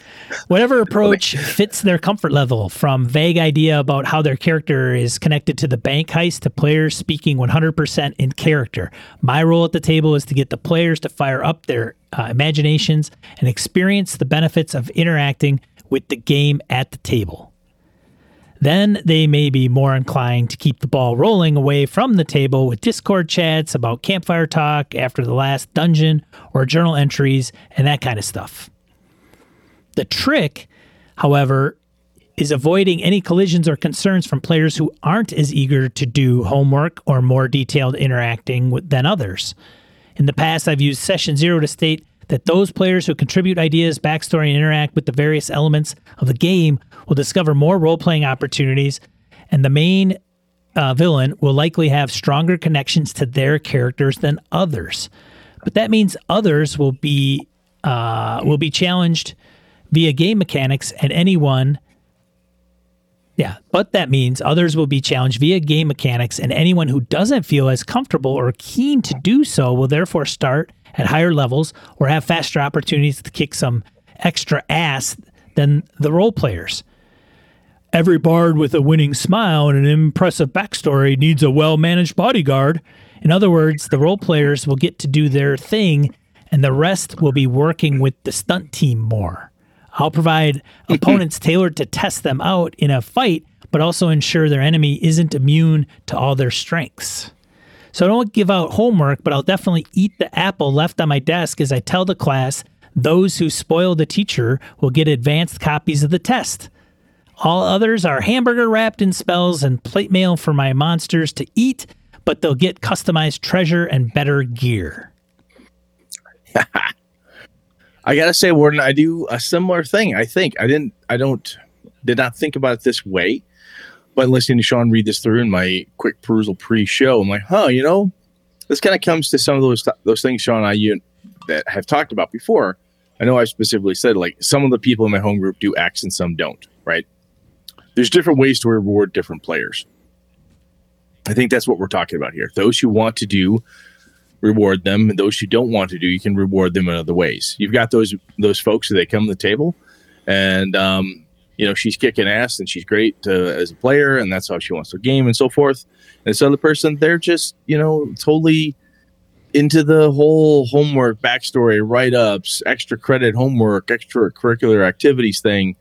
Whatever approach fits their comfort level, from vague idea about how their character is connected to the bank heist to players speaking 100% in character. My role at the table is to get the players to fire up their uh, imaginations and experience the benefits of interacting with the game at the table. Then they may be more inclined to keep the ball rolling away from the table with Discord chats about campfire talk after the last dungeon or journal entries and that kind of stuff. The trick, however, is avoiding any collisions or concerns from players who aren't as eager to do homework or more detailed interacting with, than others. In the past, I've used session zero to state that those players who contribute ideas, backstory, and interact with the various elements of the game will discover more role playing opportunities, and the main uh, villain will likely have stronger connections to their characters than others. But that means others will be uh, will be challenged via game mechanics, and anyone yeah, but that means others will be challenged via game mechanics, and anyone who doesn't feel as comfortable or keen to do so will therefore start at higher levels or have faster opportunities to kick some extra ass than the role players. Every bard with a winning smile and an impressive backstory needs a well managed bodyguard. In other words, the role players will get to do their thing, and the rest will be working with the stunt team more. I'll provide opponents tailored to test them out in a fight, but also ensure their enemy isn't immune to all their strengths. So I don't give out homework, but I'll definitely eat the apple left on my desk as I tell the class those who spoil the teacher will get advanced copies of the test. All others are hamburger wrapped in spells and plate mail for my monsters to eat, but they'll get customized treasure and better gear. I gotta say, Warden, I do a similar thing. I think I didn't, I don't, did not think about it this way, but listening to Sean read this through in my quick perusal pre-show, I'm like, huh, you know, this kind of comes to some of those those things Sean and I you that have talked about before. I know I've specifically said like some of the people in my home group do X and some don't. Right? There's different ways to reward different players. I think that's what we're talking about here. Those who want to do reward them and those who don't want to do you can reward them in other ways you've got those those folks that they come to the table and um, you know she's kicking ass and she's great uh, as a player and that's how she wants to game and so forth and this other person they're just you know totally into the whole homework, backstory, write ups, extra credit homework, extracurricular activities thing.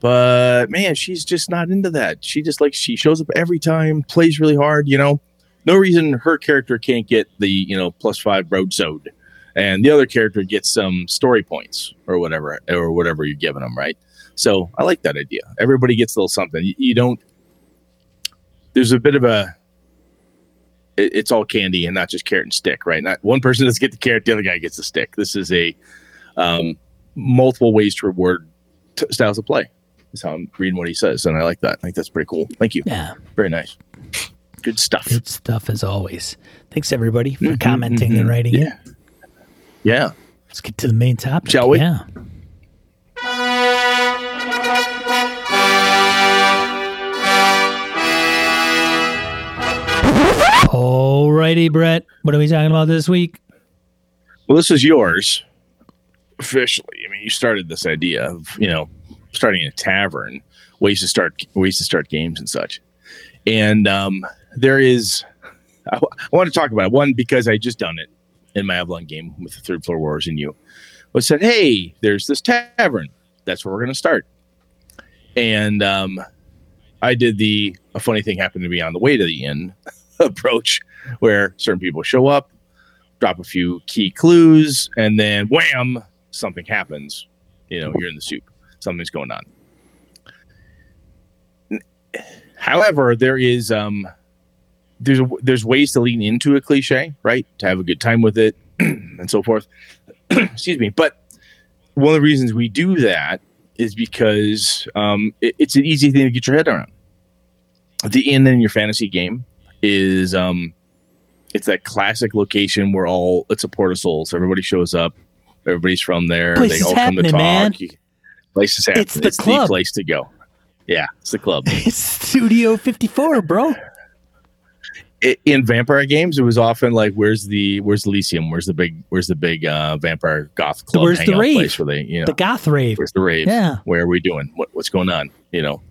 But man, she's just not into that. She just like she shows up every time, plays really hard, you know. No reason her character can't get the, you know, plus five broadsword and the other character gets some story points or whatever or whatever you're giving them, right? So I like that idea. Everybody gets a little something. You, you don't. There's a bit of a. It, it's all candy and not just carrot and stick, right? Not one person does get the carrot, the other guy gets the stick. This is a um, multiple ways to reward t- styles of play. Is how I'm reading what he says, and I like that. I think that's pretty cool. Thank you. Yeah. Very nice. Good stuff. Good stuff as always. Thanks everybody for mm-hmm, commenting mm-hmm. and writing yeah. it. Yeah. Let's get to the main topic. Shall we? Yeah. Alrighty, Brett. What are we talking about this week? Well, this is yours officially. I mean, you started this idea of you know starting a tavern, ways to start ways to start games and such. And um, there is, I, I want to talk about it. One because I just done it, in my Avalon game with the third floor wars and you was said, Hey, there's this tavern. That's where we're going to start. And um, I did the a funny thing happened to be on the way to the inn approach where certain people show up, drop a few key clues, and then wham, something happens. You know, you're in the soup. Something's going on. However, there is um, there's there's ways to lean into a cliche, right? To have a good time with it and so forth. Excuse me. But one of the reasons we do that is because um, it, it's an easy thing to get your head around. The inn in your fantasy game is um, it's that classic location where all it's a port of souls. Everybody shows up. Everybody's from there. Place they all come to talk. Man. Place is happening. It's the it's club. the place to go. Yeah, it's the club. it's Studio 54, bro in vampire games, it was often like, "Where's the Where's Elysium? Where's the big Where's the big uh, vampire goth club? Where's the rave? Place where they you know the goth rave? Where's the rave? Yeah, where are we doing? What, what's going on? You know,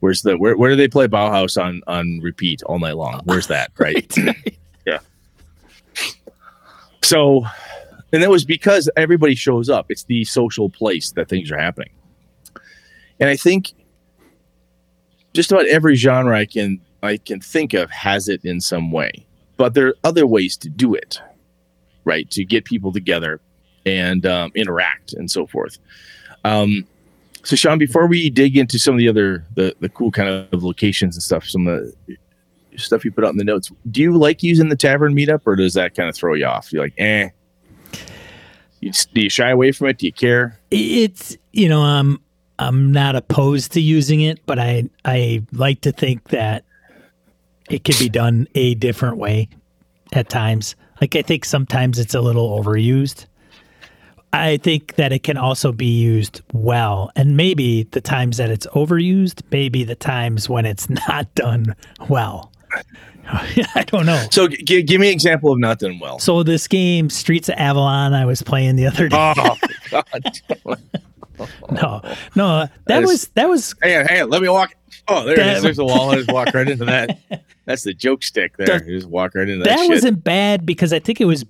where's the where Where do they play Bauhaus on on repeat all night long? Where's that? Right? right. yeah. So, and that was because everybody shows up. It's the social place that things are happening, and I think just about every genre I can I can think of has it in some way. But there are other ways to do it, right? To get people together and um, interact and so forth. Um, so, Sean, before we dig into some of the other the the cool kind of locations and stuff, some of the stuff you put out in the notes, do you like using the tavern meetup, or does that kind of throw you off? You're like, eh. You, do you shy away from it? Do you care? It's you know, I'm I'm not opposed to using it, but I I like to think that it could be done a different way at times. Like I think sometimes it's a little overused. I think that it can also be used well. And maybe the times that it's overused, maybe the times when it's not done well. I don't know. So g- give me an example of not done well. So this game, Streets of Avalon, I was playing the other day. Oh, God. no, no, that, that is, was that was. Hang on, hang on. Let me walk. Oh, there that, it is. There's a wall. I just walk right into that. That's the joke stick there. The, you just walk right into that. That wasn't bad because I think it was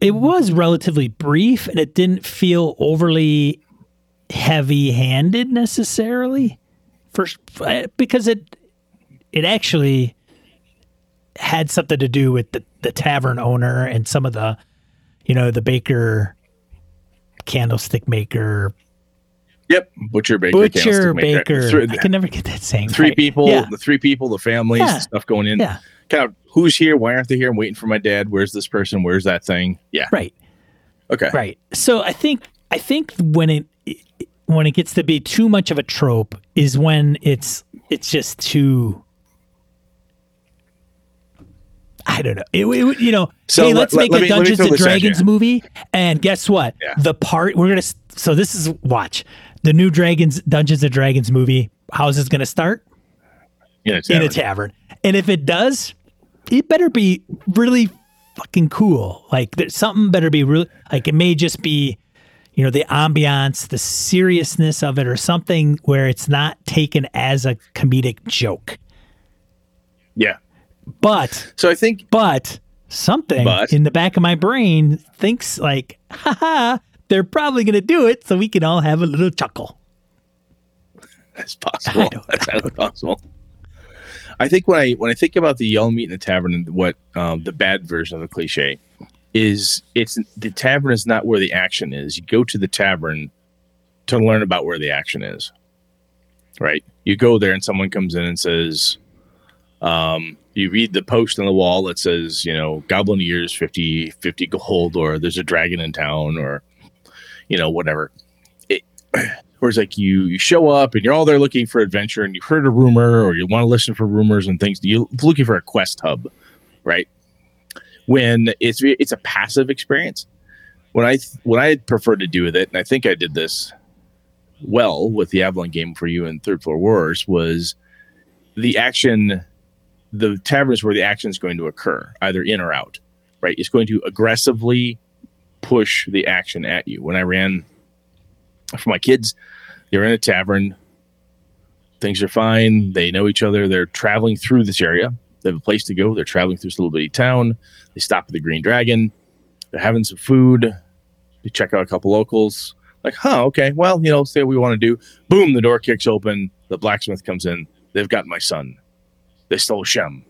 it was relatively brief and it didn't feel overly heavy-handed necessarily. First, uh, because it it actually had something to do with the, the tavern owner and some of the you know the baker candlestick maker Yep, butcher baker, butcher baker. Three, I can never get that saying. Three right. people, yeah. the three people, the families, yeah. stuff going in. Yeah. Kind of who's here? Why aren't they here? I'm waiting for my dad. Where's this person? Where's that thing? Yeah. Right. Okay. Right. So I think I think when it when it gets to be too much of a trope is when it's it's just too I don't know. It, it, you know, so hey, let's let, make let a me, Dungeons and Dragons movie, and guess what? Yeah. The part we're gonna. So this is watch the new Dragons Dungeons and Dragons movie. How's this going to start? In a, in a tavern. And if it does, it better be really fucking cool. Like there's something better be really like it may just be, you know, the ambiance, the seriousness of it, or something where it's not taken as a comedic joke. Yeah. But so I think, but something But- in the back of my brain thinks like, haha, they're probably going to do it so we can all have a little chuckle. That's possible. That's highly possible. I think when I when I think about the y'all in the tavern and what um, the bad version of the cliche is, it's the tavern is not where the action is. You go to the tavern to learn about where the action is. Right? You go there and someone comes in and says, um, you read the post on the wall that says, you know, goblin Years 50, 50 gold, or there's a dragon in town, or you know, whatever. It, where it's like you you show up and you're all there looking for adventure and you've heard a rumor or you want to listen for rumors and things you're looking for a quest hub right? When it's it's a passive experience. When i what i prefer to do with it and i think i did this well with the avalon game for you and third floor wars was the action the tavern is where the action is going to occur either in or out right? It's going to aggressively push the action at you. When i ran for my kids they're in a tavern. Things are fine. They know each other. They're traveling through this area. They have a place to go. They're traveling through this little bitty town. They stop at the green dragon. They're having some food. They check out a couple locals. Like huh okay. Well you know say what we want to do. Boom the door kicks open. The blacksmith comes in. They've got my son. They stole shem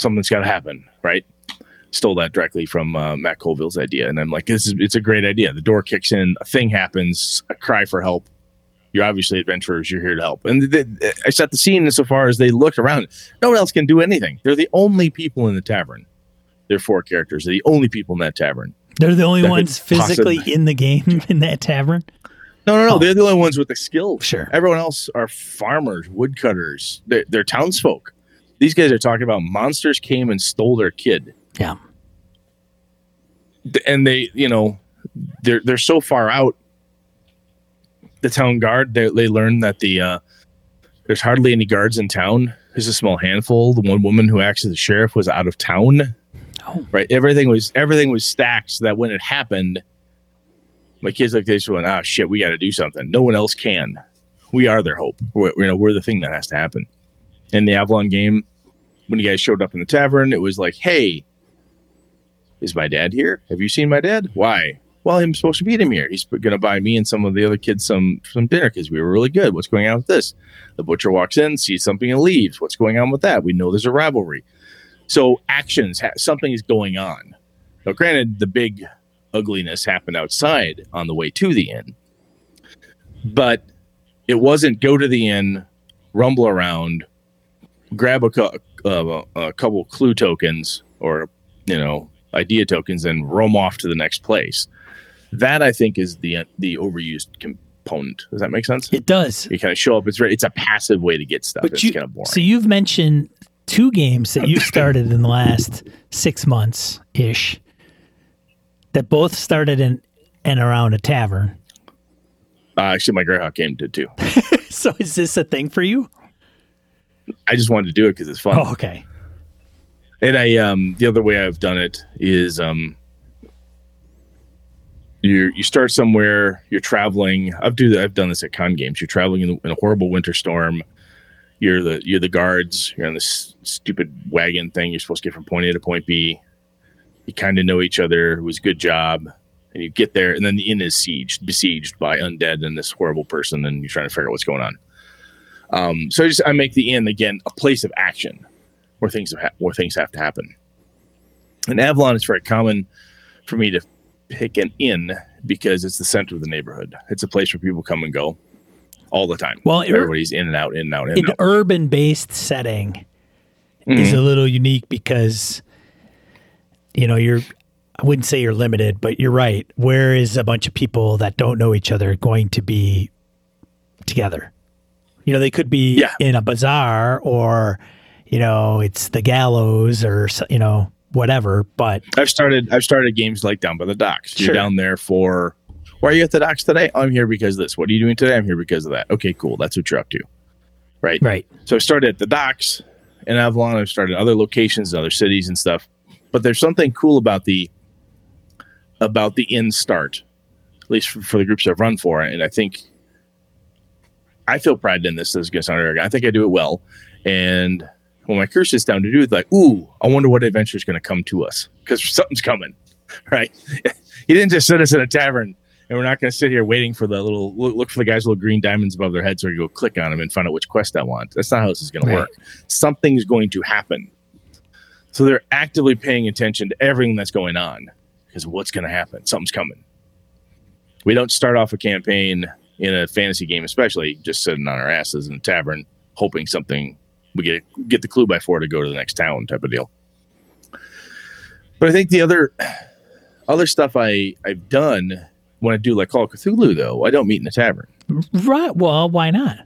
something's got to happen right stole that directly from uh, Matt Colville's idea, and I'm like, this is it's a great idea. The door kicks in, a thing happens, a cry for help. You're obviously adventurers. You're here to help. And th- th- I set the scene insofar as they look around. No one else can do anything. They're the only people in the tavern. They're four characters. They're the only people in that tavern. They're the only ones physically possibly- in the game in that tavern. No, no, no. Oh. They're the only ones with the skill. Sure. Everyone else are farmers, woodcutters. They're, they're townsfolk. These guys are talking about monsters came and stole their kid. Yeah. and they you know they're they're so far out the town guard they, they learn that the uh there's hardly any guards in town. There's a small handful. The one woman who acts as the sheriff was out of town. Oh. right everything was everything was stacked so that when it happened my kids like this went ah shit we got to do something. No one else can. We are their hope. We're, you know we're the thing that has to happen. In the avalon game when you guys showed up in the tavern it was like hey is my dad here? Have you seen my dad? Why? Well, I'm supposed to meet him here. He's going to buy me and some of the other kids some some dinner because we were really good. What's going on with this? The butcher walks in, sees something, and leaves. What's going on with that? We know there's a rivalry. So actions, ha- something is going on. Now, granted, the big ugliness happened outside on the way to the inn, but it wasn't go to the inn, rumble around, grab a, cou- uh, a couple clue tokens or you know idea tokens and roam off to the next place. That I think is the the overused component. Does that make sense? It does. You kind of show up. It's it's a passive way to get stuff. But it's you, kind of boring. so you've mentioned two games that you started in the last six months ish that both started in and around a tavern. uh, actually, my Greyhawk game did too. So is this a thing for you? I just wanted to do it because it's fun. Oh, okay. And I um the other way I've done it is um you you start somewhere, you're traveling. I've do I've done this at con games. You're traveling in, in a horrible winter storm. You're the you're the guards. You're on this stupid wagon thing. You're supposed to get from point A to point B. You kind of know each other. It was a good job. And you get there, and then the inn is sieged, besieged by undead and this horrible person, and you're trying to figure out what's going on. Um, so I just I make the inn again a place of action where things have ha- where things have to happen. In Avalon, it's very common for me to pick an inn because it's the center of the neighborhood. It's a place where people come and go all the time. Well, everybody's in and out, in and out, in An urban based setting is Mhm. a little unique because you know you're I wouldn't say you're limited, but you're right. Where is a bunch of people that don't know each other going to be together? You know, they could be Yeah. in a bazaar or you know, it's the gallows or you know, whatever, but I've started I've started games like down by the docks. Sure. You're down there for why are you at the docks today? I'm here because of this. What are you doing today? I'm here because of that. Okay, cool. That's what you're up to. Right. right. So I started at the docks in Avalon. I've started other locations, other cities and stuff. But there's something cool about the about the in start, at least for, for the groups I've run for, and I think I feel pride in this. This is going to sound arrogant. I think I do it well, and when my crew sits down to do it, like, ooh, I wonder what adventure is going to come to us because something's coming, right? he didn't just sit us in a tavern and we're not going to sit here waiting for the little look, look, for the guys' little green diamonds above their heads or we go click on them and find out which quest I want. That's not how this is going right. to work. Something's going to happen. So they're actively paying attention to everything that's going on because what's going to happen? Something's coming. We don't start off a campaign in a fantasy game, especially just sitting on our asses in a tavern, hoping something we get get the clue by four to go to the next town type of deal. But I think the other other stuff I I've done when I do like Call of Cthulhu though, I don't meet in the tavern. Right. Well, why not?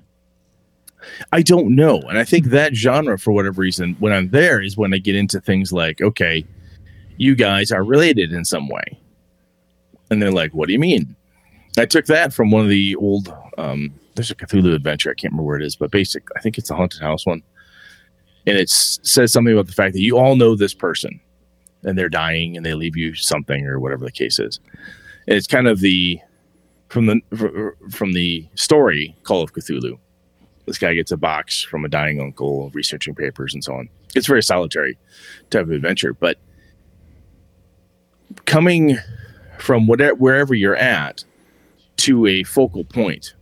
I don't know. And I think that genre, for whatever reason, when I'm there is when I get into things like, okay, you guys are related in some way. And they're like, what do you mean? I took that from one of the old, um, there's a Cthulhu adventure. I can't remember where it is, but basic, I think it's a haunted house one. And it says something about the fact that you all know this person and they're dying and they leave you something or whatever the case is. And it's kind of the, from the, from the story Call of Cthulhu this guy gets a box from a dying uncle, researching papers and so on. It's very solitary type of adventure, but coming from whatever wherever you're at to a focal point,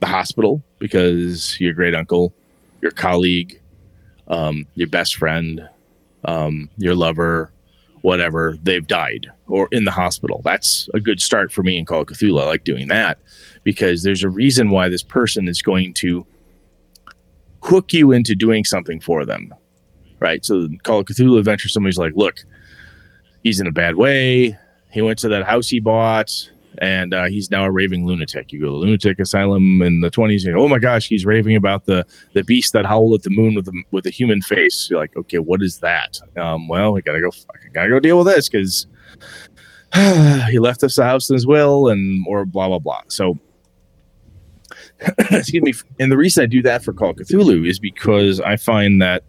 the hospital, because your great uncle, your colleague, um, your best friend, um, your lover, whatever, they've died or in the hospital. That's a good start for me in Call of Cthulhu. I like doing that because there's a reason why this person is going to hook you into doing something for them, right? So Call of Cthulhu Adventure, somebody's like, look, he's in a bad way. He went to that house he bought, and uh, he's now a raving lunatic. You go to the lunatic asylum in the twenties, and oh my gosh, he's raving about the the beast that howled at the moon with a with a human face. You're like, okay, what is that? Um, well, we gotta go, gotta go deal with this because he left us the house in his will, and or blah blah blah. So excuse me. And the reason I do that for Call of Cthulhu is because I find that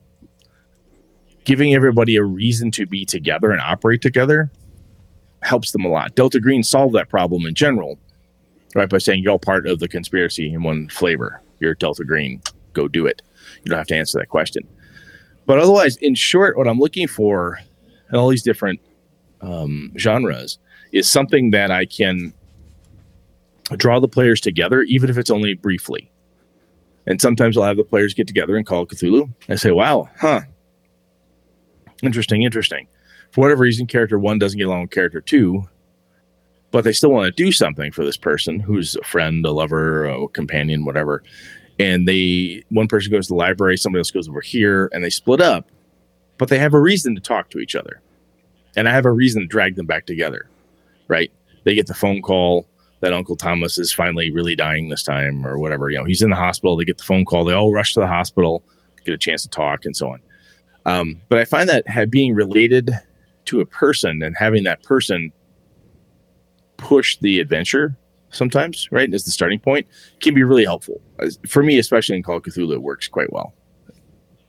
giving everybody a reason to be together and operate together helps them a lot. Delta Green solved that problem in general, right? By saying you're all part of the conspiracy in one flavor. You're Delta Green. Go do it. You don't have to answer that question. But otherwise, in short, what I'm looking for in all these different um, genres is something that I can draw the players together, even if it's only briefly. And sometimes I'll have the players get together and call Cthulhu and say, wow, huh. Interesting, interesting. For whatever reason, character one doesn't get along with character two, but they still want to do something for this person who's a friend, a lover, a companion, whatever. And they, one person goes to the library, somebody else goes over here, and they split up, but they have a reason to talk to each other. And I have a reason to drag them back together, right? They get the phone call that Uncle Thomas is finally really dying this time or whatever. You know, he's in the hospital. They get the phone call. They all rush to the hospital, get a chance to talk, and so on. Um, but I find that being related to a person and having that person push the adventure sometimes, right, as the starting point, can be really helpful. For me, especially in Call of Cthulhu, it works quite well.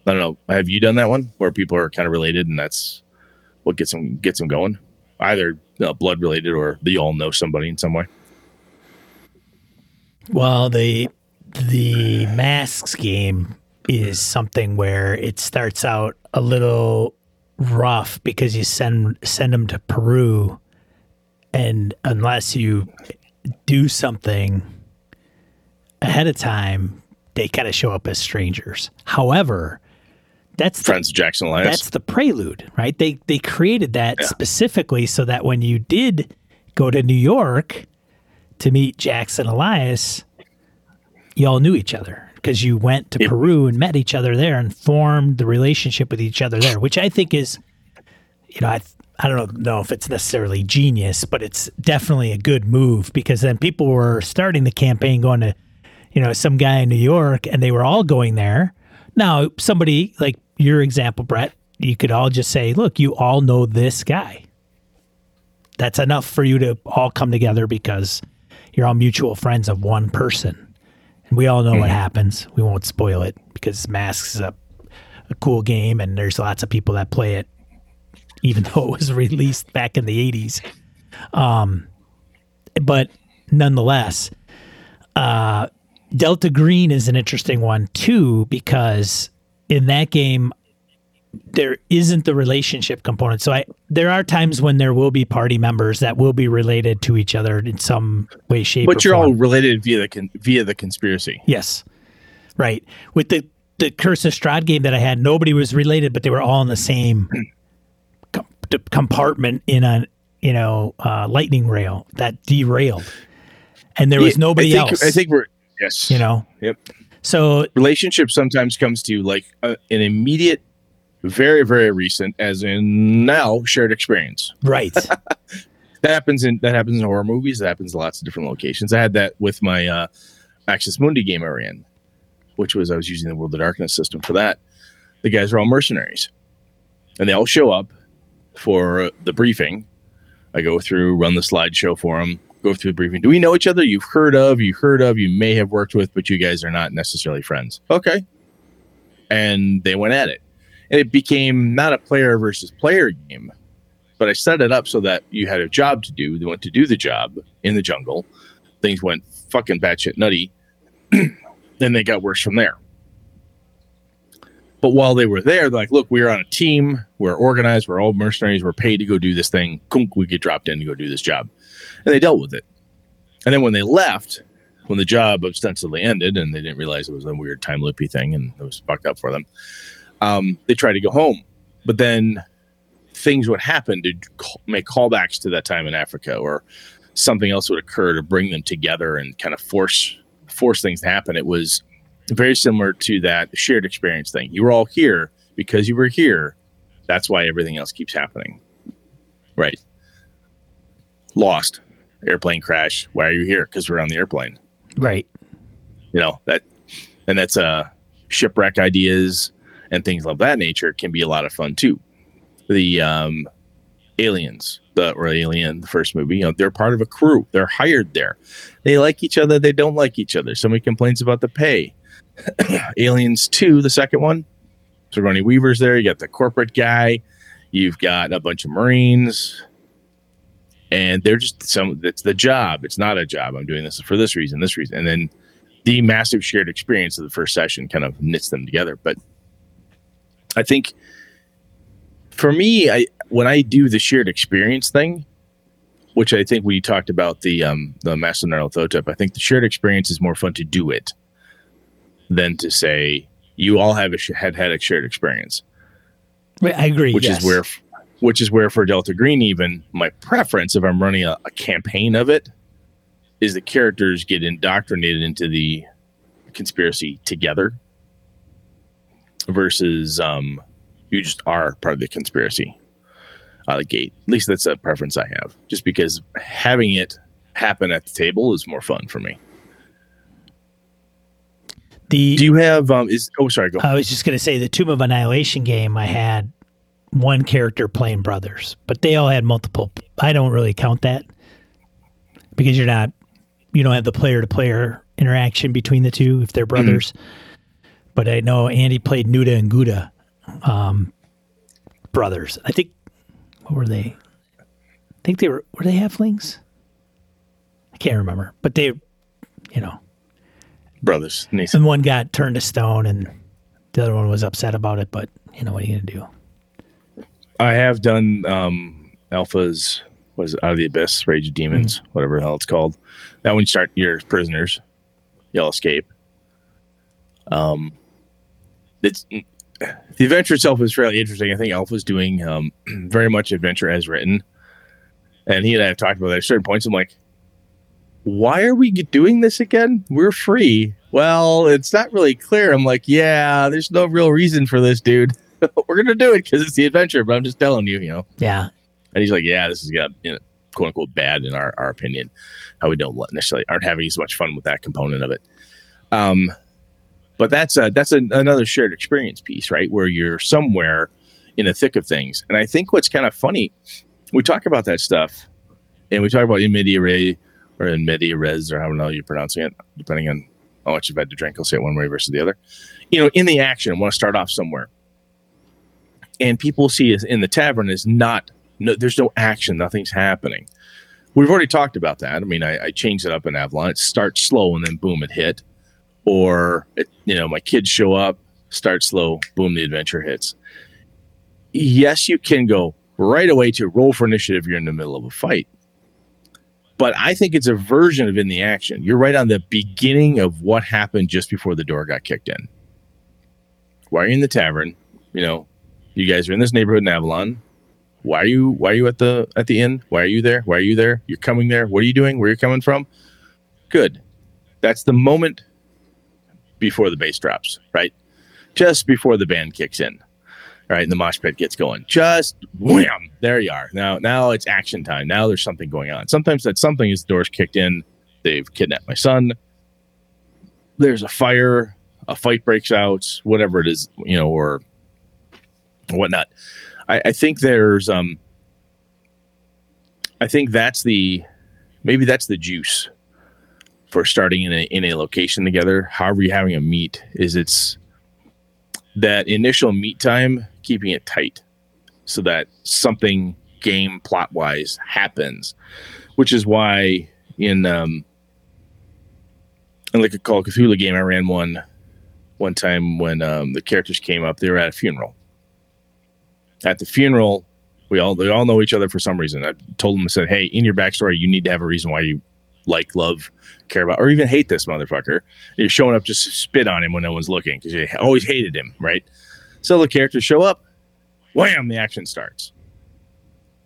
I don't know. Have you done that one where people are kind of related and that's what gets them gets them going? Either you know, blood related or they all know somebody in some way. Well, the the masks game is something where it starts out a little rough because you send send them to Peru, and unless you do something ahead of time, they kind of show up as strangers. However, that's friends the, Jackson Elias. That's the prelude, right? They they created that yeah. specifically so that when you did go to New York to meet Jackson Elias, y'all knew each other because you went to yep. Peru and met each other there and formed the relationship with each other there, which I think is, you know, I I don't know if it's necessarily genius, but it's definitely a good move because then people were starting the campaign going to, you know, some guy in New York and they were all going there. Now, somebody like your example, Brett, you could all just say, look, you all know this guy. That's enough for you to all come together because you're all mutual friends of one person. And we all know mm-hmm. what happens. We won't spoil it because Masks is a, a cool game and there's lots of people that play it, even though it was released back in the 80s. Um, but nonetheless, uh, Delta Green is an interesting one too because in that game, there isn't the relationship component. So I there are times when there will be party members that will be related to each other in some way, shape. But you're form. all related via the con- via the conspiracy. yes, right. With the the Curse of Strahd game that I had, nobody was related, but they were all in the same com- d- compartment in a you know uh, lightning rail that derailed, and there was Yeah, nobody I think, else. I think we're yes. you know. Yep. So relationship sometimes comes to like a, an immediate, very very recent, as in now shared experience. right, That happens in that happens in horror movies. That happens in lots of different locations. I had that with my uh, Access Mundi game I ran, which was I was using the World of Darkness system for that. The guys are all mercenaries, and they all show up for the briefing. I go through, run the slideshow for them, go through the briefing. Do we know each other? You've heard of, you heard of, you may have worked with, but you guys are not necessarily friends. Okay. And they went at it. And it became not a player versus player game, but I set it up so that you had a job to do. They went to do the job in the jungle. Things went fucking batshit nutty. then they got worse from there. But while they were there, they're like, look, we're on a team. We're organized. We're all mercenaries. We're paid to go do this thing. Kunk, we get dropped in to go do this job. And they dealt with it. And then when they left, when the job ostensibly ended and they didn't realize it was a weird time loopy thing and it was fucked up for them, um, they tried to go home. But then things would happen to call, make callbacks to that time in Africa or something else would occur to bring them together and kind of force force things to happen. It was very similar to that shared experience thing. You were all here because you were here. That's why everything else keeps happening. Right. Lost. Airplane crash. Why are you here? Because we're on the airplane. right. You know, that and that's uh shipwreck ideas and things of that nature can be a lot of fun too. The um aliens, the or alien, the first movie, you know, they're part of a crew. They're hired there. They like each other, they don't like each other. Somebody complains about the pay. Aliens 2, the second one. Sigourney Weaver's there. You got the corporate guy. You've got a bunch of Marines. And they're just some, it's the job. It's not a job. I'm doing this for this reason, this reason. And then the massive shared experience of the first session kind of knits them together. But I think for me, I, when I do the shared experience thing, which I think we talked about the um, the Masks of Nyarlathotep, I think the shared experience is more fun to do it than to say you all have a sh- had had a shared experience, I agree. which yes. is where which is where for Delta Green even my preference if I'm running a, a campaign of it is the characters get indoctrinated into the conspiracy together versus um, you just are part of the conspiracy out of the gate. At least that's a preference I have, just because having it happen at the table is more fun for me. the Do you have um is oh sorry go I was just going to say the Tomb of Annihilation game. I had one character playing brothers, but they all had multiple. I don't really count that because you're not, you don't have the player to player interaction between the two if they're brothers. But I know Andy played Nuda and Gouda, um, brothers. I think what were they? I think they were were they halflings? I can't remember, but they, you know, brothers Nathan. and one got turned to stone, and the other one was upset about it. But you know what are you gonna do? I have done um alphas was out of the abyss rage of demons whatever the hell it's called that one you start your prisoners you'll escape um it's the adventure itself is fairly interesting. I think alpha's doing um very much adventure as written. And he and i have talked about that at certain points. I'm like why are we doing this again? We're free. Well it's not really clear. I'm like yeah there's no real reason for this dude. We're gonna do it because it's the adventure but i'm just telling you you know? Yeah, and he's like, yeah, this has got you know, quote unquote bad in our, our opinion. How we don't necessarily aren't having as much fun with that component of it. Um, but that's a, that's another shared experience piece, right? Where you're somewhere in the thick of things. And I think what's kind of funny, we talk about that stuff, and we talk about in media res or in media res or however you're pronouncing it, depending on how much you've had to drink. I'll say it one way versus the other. You know, in the action, I want to start off somewhere, and people see us in the tavern is not no, there's no action, nothing's happening. We've already talked about that. I mean, I, I changed it up in Avalon. It starts slow and then boom, it hit. Or, you know, my kids show up, start slow, boom, the adventure hits. yes, you can go right away to roll for initiative. You're in the middle of a fight. But I think it's a version of in the action. You're right on the beginning of what happened just before the door got kicked in. Why are you in the tavern? You know, you guys are in this neighborhood in Avalon. Why are you why are you at the at the inn? Why are you there? Why are you there? You're coming there. What are you doing? Where are you coming from? Good. That's the moment before the bass drops, right? Just before the band kicks in. Right, and the mosh pit gets going. Just wham, there you are. Now, now it's action time. Now there's something going on. Sometimes that something is the doors kicked in. They've kidnapped my son. There's a fire. A fight breaks out. Whatever it is, you know, or whatnot. I, I think there's, um, I think that's the, maybe that's the juice for starting in a in a location together. However, you're having a meet is it's that initial meet time, keeping it tight so that something game plot wise happens, which is why in um in like a Call of Cthulhu game, I ran one one time when um, the characters came up. They were at a funeral. At the funeral, we all they all know each other for some reason. I told them I said, "Hey, in your backstory, you need to have a reason why you like, love, care about, or even hate this motherfucker. You're showing up just spit on him when no one's looking because you always hated him, right? So the characters show up, wham, the action starts.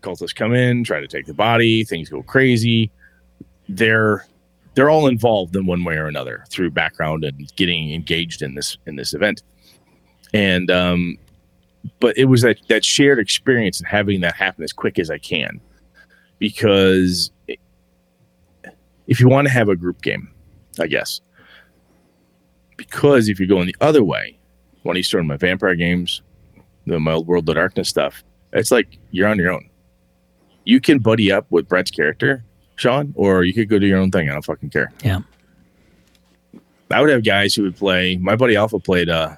Cultists come in, try to take the body, things go crazy. They're they're all involved in one way or another through background and getting engaged in this in this event. And um, but it was that that shared experience and having that happen as quick as I can because if you want to have a group game, I guess. Because if you're going the other way, when you start my vampire games, the my old World of Darkness stuff, it's like you're on your own. You can buddy up with Brett's character, Sean, or you could go do your own thing. I don't fucking care. Yeah. I would have guys who would play. My buddy Alpha played uh,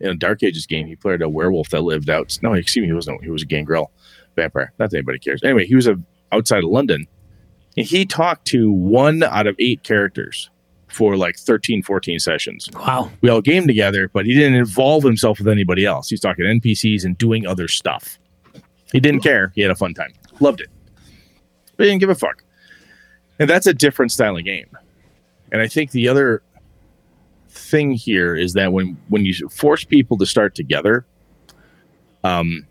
in a Dark Ages game. He played a werewolf that lived out. No, excuse me, he wasn't. He was a gangrel vampire. Not that anybody cares. Anyway, he was a outside of London, and he talked to one out of eight characters for like 13, 14 sessions. Wow. We all game together, but he didn't involve himself with anybody else. He's talking NPCs and doing other stuff. He didn't care. He had a fun time. Loved it. But he didn't give a fuck. And that's a different style of game. And I think the other thing here is that when when you force people to start together, um,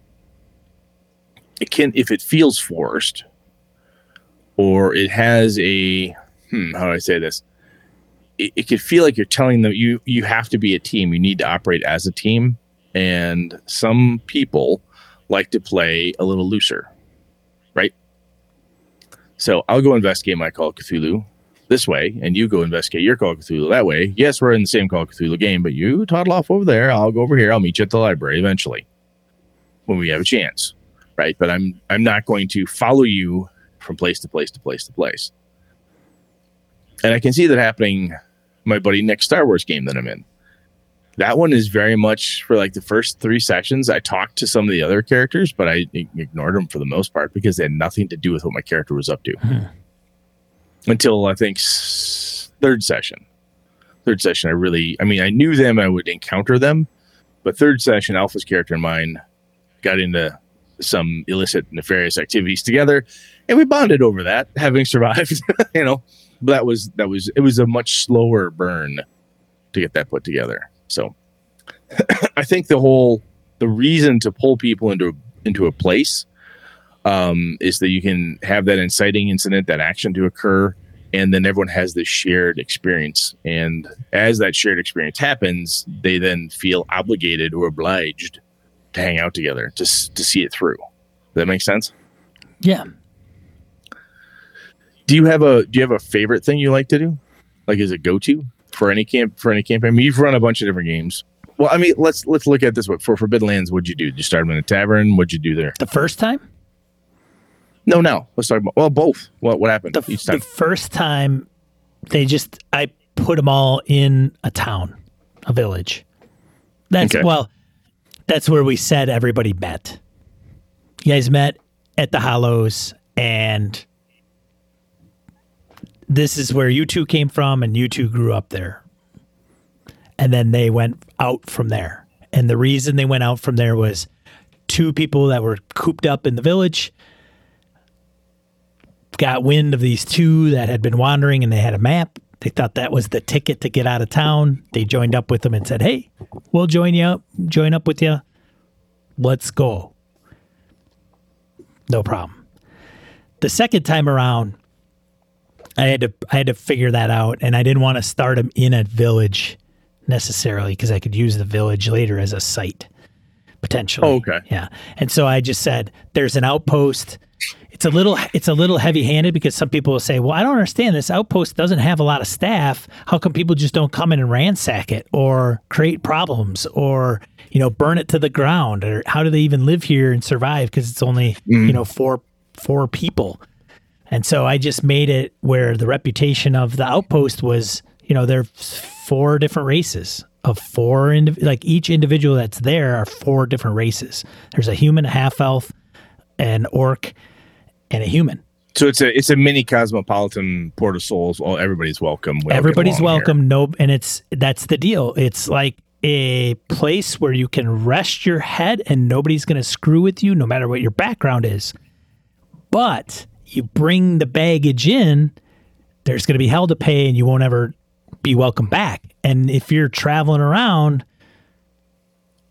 it can if it feels forced, or it has a hmm, how do I say this? It, it could feel like you're telling them you you have to be a team. You need to operate as a team, and some people like to play a little looser, right? So I'll go investigate my Call of Cthulhu this way, and you go investigate your Call of Cthulhu that way. Yes, we're in the same Call of Cthulhu game, but you toddle off over there. I'll go over here. I'll meet you at the library eventually when we have a chance, right? But I'm I'm not going to follow you from place to place to place to place. And I can see that happening. My buddy next Star Wars game that I'm in. That one is very much for like the first three sessions. I talked to some of the other characters, but I ignored them for the most part because they had nothing to do with what my character was up to. Hmm. Until I think s- third session. Third session, I really, I mean, I knew them, I would encounter them, but third session, Alpha's character and mine got into some illicit, nefarious activities together, and we bonded over that, having survived. you know, but that was that was it was a much slower burn to get that put together. So I think the whole the reason to pull people into into a place um, is that you can have that inciting incident, that action to occur, and then everyone has this shared experience. And as that shared experience happens, they then feel obligated or obliged to hang out together to to see it through. Does that make sense? Yeah. Do you have a Do you have a favorite thing you like to do? Like, is it go to for any camp for any campaign? I mean, you've run a bunch of different games. Well, I mean, let's let's look at this. What for Forbidden Lands? What'd you do? Did you start them in a tavern? What'd you do there? The first time? No, no. Let's talk about well, both. What what happened The, each the first time, they just, I put them all in a town, a village. That's, Okay. well, that's where we said everybody met. You guys met at the Hollows, and this is where you two came from, and you two grew up there. And then they went out from there. And the reason they went out from there was two people that were cooped up in the village got wind of these two that had been wandering and they had a map. They thought that was the ticket to get out of town. They joined up with them and said, "Hey, we'll join you up, join up with you. Let's go." No problem. The second time around, I had to I had to figure that out, and I didn't want to start them in a village necessarily because I could use the village later as a site potentially. Oh, okay. Yeah, and so I just said there's an outpost. It's a little it's a little heavy handed because some people will say, well, I don't understand this outpost doesn't have a lot of staff. How come people just don't come in and ransack it or create problems or you know burn it to the ground or how do they even live here and survive because it's only you mm-hmm. know four four people. And so I just made it where the reputation of the outpost was, you know, there's four different races of four, indiv- like each individual that's there are four different races. There's a human, a half elf, an orc, and a human. So it's a it's a mini cosmopolitan port of souls. Well, everybody's welcome. We Everybody's along here. welcome. No, and it's that's the deal. It's like a place where you can rest your head and nobody's going to screw with you, no matter what your background is. But you bring the baggage in, there's going to be hell to pay, and you won't ever be welcome back. And if you're traveling around,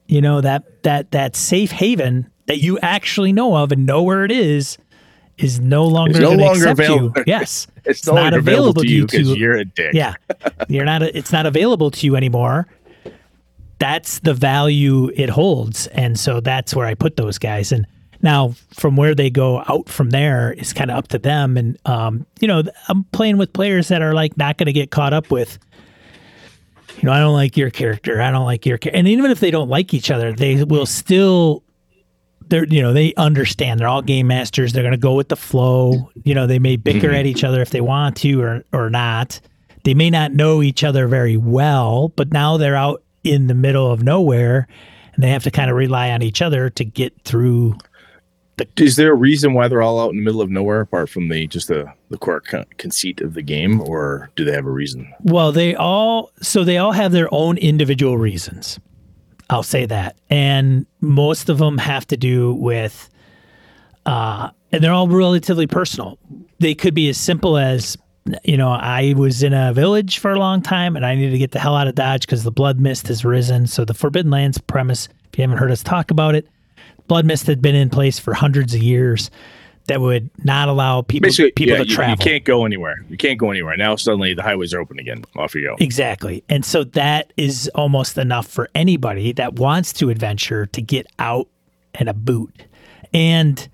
you know that that that safe haven that you actually know of and know where it is is no longer no going to longer available. you. Yes, It's, no longer available to you because to- you're a dick. yeah you're not it's not available to you anymore that's the value it holds and so that's where i put those guys and now from where they go out from there is kind of up to them and um, you know i'm playing with players that are like not going to get caught up with you know i don't like your character i don't like your character and even if they don't like each other they will still they're you know they understand. They're all game masters. They're going to go with the flow. You know they may bicker mm-hmm. at each other if they want to or or not. They may not know each other very well but now they're out in the middle of nowhere and they have to kind of rely on each other to get through Is there a reason why they're all out in the middle of nowhere, apart from the just the the core con- conceit of the game, or do they have a reason? Well, they all so they all have their own individual reasons. I'll say that, and most of them have to do with, uh, and they're all relatively personal. They could be as simple as, you know, I was in a village for a long time, and I needed to get the hell out of Dodge because the blood mist has risen. So the Forbidden Lands premise, if you haven't heard us talk about it, blood mist had been in place for hundreds of years. That would not allow people Basically, people yeah, to you, travel. you can't go anywhere. You can't go anywhere. Now suddenly the highways are open again. Off you go. Exactly. And so that is almost enough for anybody that wants to adventure to get out and a boot. And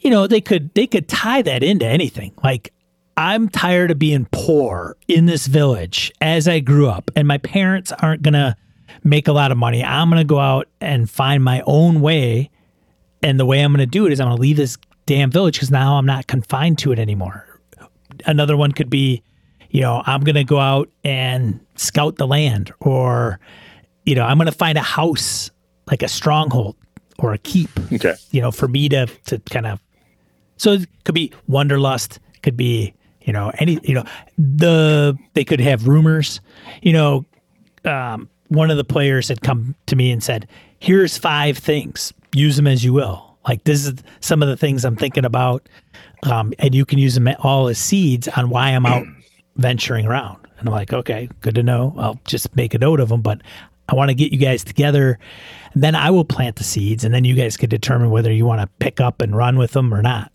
you know, they could they could tie that into anything. Like I'm tired of being poor in this village as I grew up and my parents aren't going to make a lot of money. I'm going to go out and find my own way and the way I'm going to do it is I'm going to leave this damn village because now I'm not confined to it anymore. Another one could be, you know, I'm going to go out and scout the land, or, you know, I'm going to find a house like a stronghold or a keep, Okay. you know, for me to to kind of. So it could be wanderlust, could be, you know, any, you know, the they could have rumors, you know. Um, one of the players had come to me and said, "Here's five things. Use them as you will." Like this is some of the things I'm thinking about, um, and you can use them all as seeds on why I'm out venturing around. And I'm like, okay, good to know. I'll just make a note of them, but I want to get you guys together, and then I will plant the seeds, and then you guys can determine whether you want to pick up and run with them or not.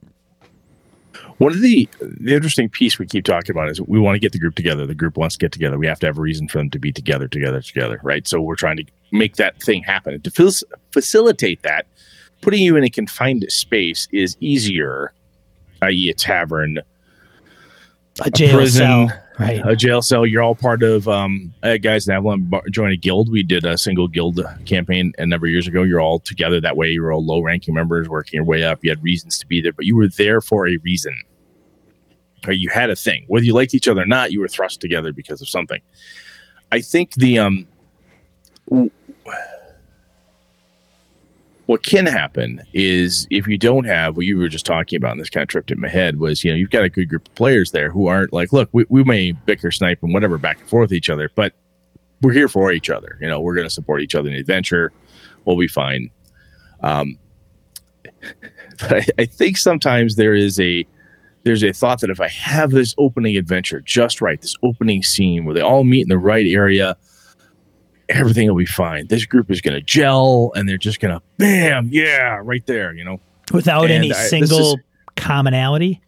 One of the the interesting piece we keep talking about is we want to get the group together. The group wants to get together. We have to have a reason for them to be together, together, together, right? So we're trying to make that thing happen. and To facilitate that, putting you in a confined space is easier, i.e., a tavern, A jail prison, cell, right? a jail cell. You're all part of um, uh, guys in Avalon join a guild. We did a single guild campaign a number of years ago. You're all together that way. You were all low ranking members working your way up. You had reasons to be there, but you were there for a reason. Or you had a thing. Whether you liked each other or not, you were thrust together because of something. I think the um, w- what can happen is if you don't have what you were just talking about, and this kind of tripped in my head was, you know, you've got a good group of players there who aren't like, look, we, we may bicker, snipe, and whatever back and forth with each other, but we're here for each other. You know, we're going to support each other in the adventure. We'll be fine. Um, but I, I think sometimes there is a there's a thought that if I have this opening adventure just right, this opening scene where they all meet in the right area, everything will be fine. This group is going to gel and they're just going to, bam, yeah, right there, you know? Without And any I- single is- commonality.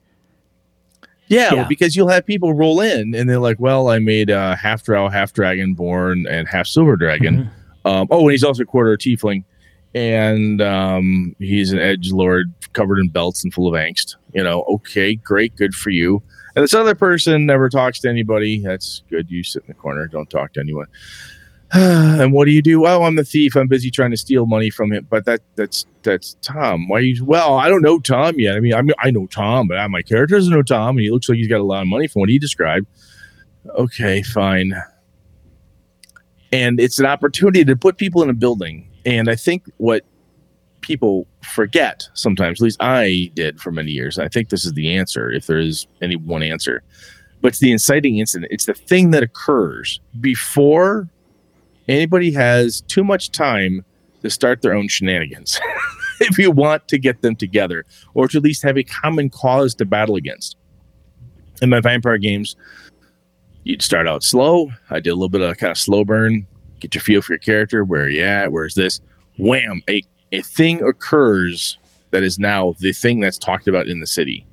Yeah, Yeah. because you'll have people roll in and they're like, well, I made uh, half drow, half dragonborn, and half silver dragon. Um, oh, and he's also a quarter tiefling. And um, he's an edge lord covered in belts and full of angst. You know, okay, great, good for you. And this other person never talks to anybody. That's good. You sit in the corner, don't talk to anyone. and what do you do? Oh, I'm the thief. I'm busy trying to steal money from him. But that that's that's Tom. Why you? Well, I don't know Tom yet. I mean, I mean, I know Tom, but ah, my character doesn't know Tom, and he looks like he's got a lot of money from what he described. Okay, fine. And it's an opportunity to put people in a building. And I think what people forget sometimes, at least I did for many years. I think this is the answer, if there is any one answer. But it's the inciting incident. It's the thing that occurs before anybody has too much time to start their own shenanigans. if you want to get them together, or to at least have a common cause to battle against. In my vampire games, you'd start out slow. I did a little bit of kind of slow burn, get your feel for your character, where you at, where's this? Wham! A, a thing occurs that is now the thing that's talked about in the city.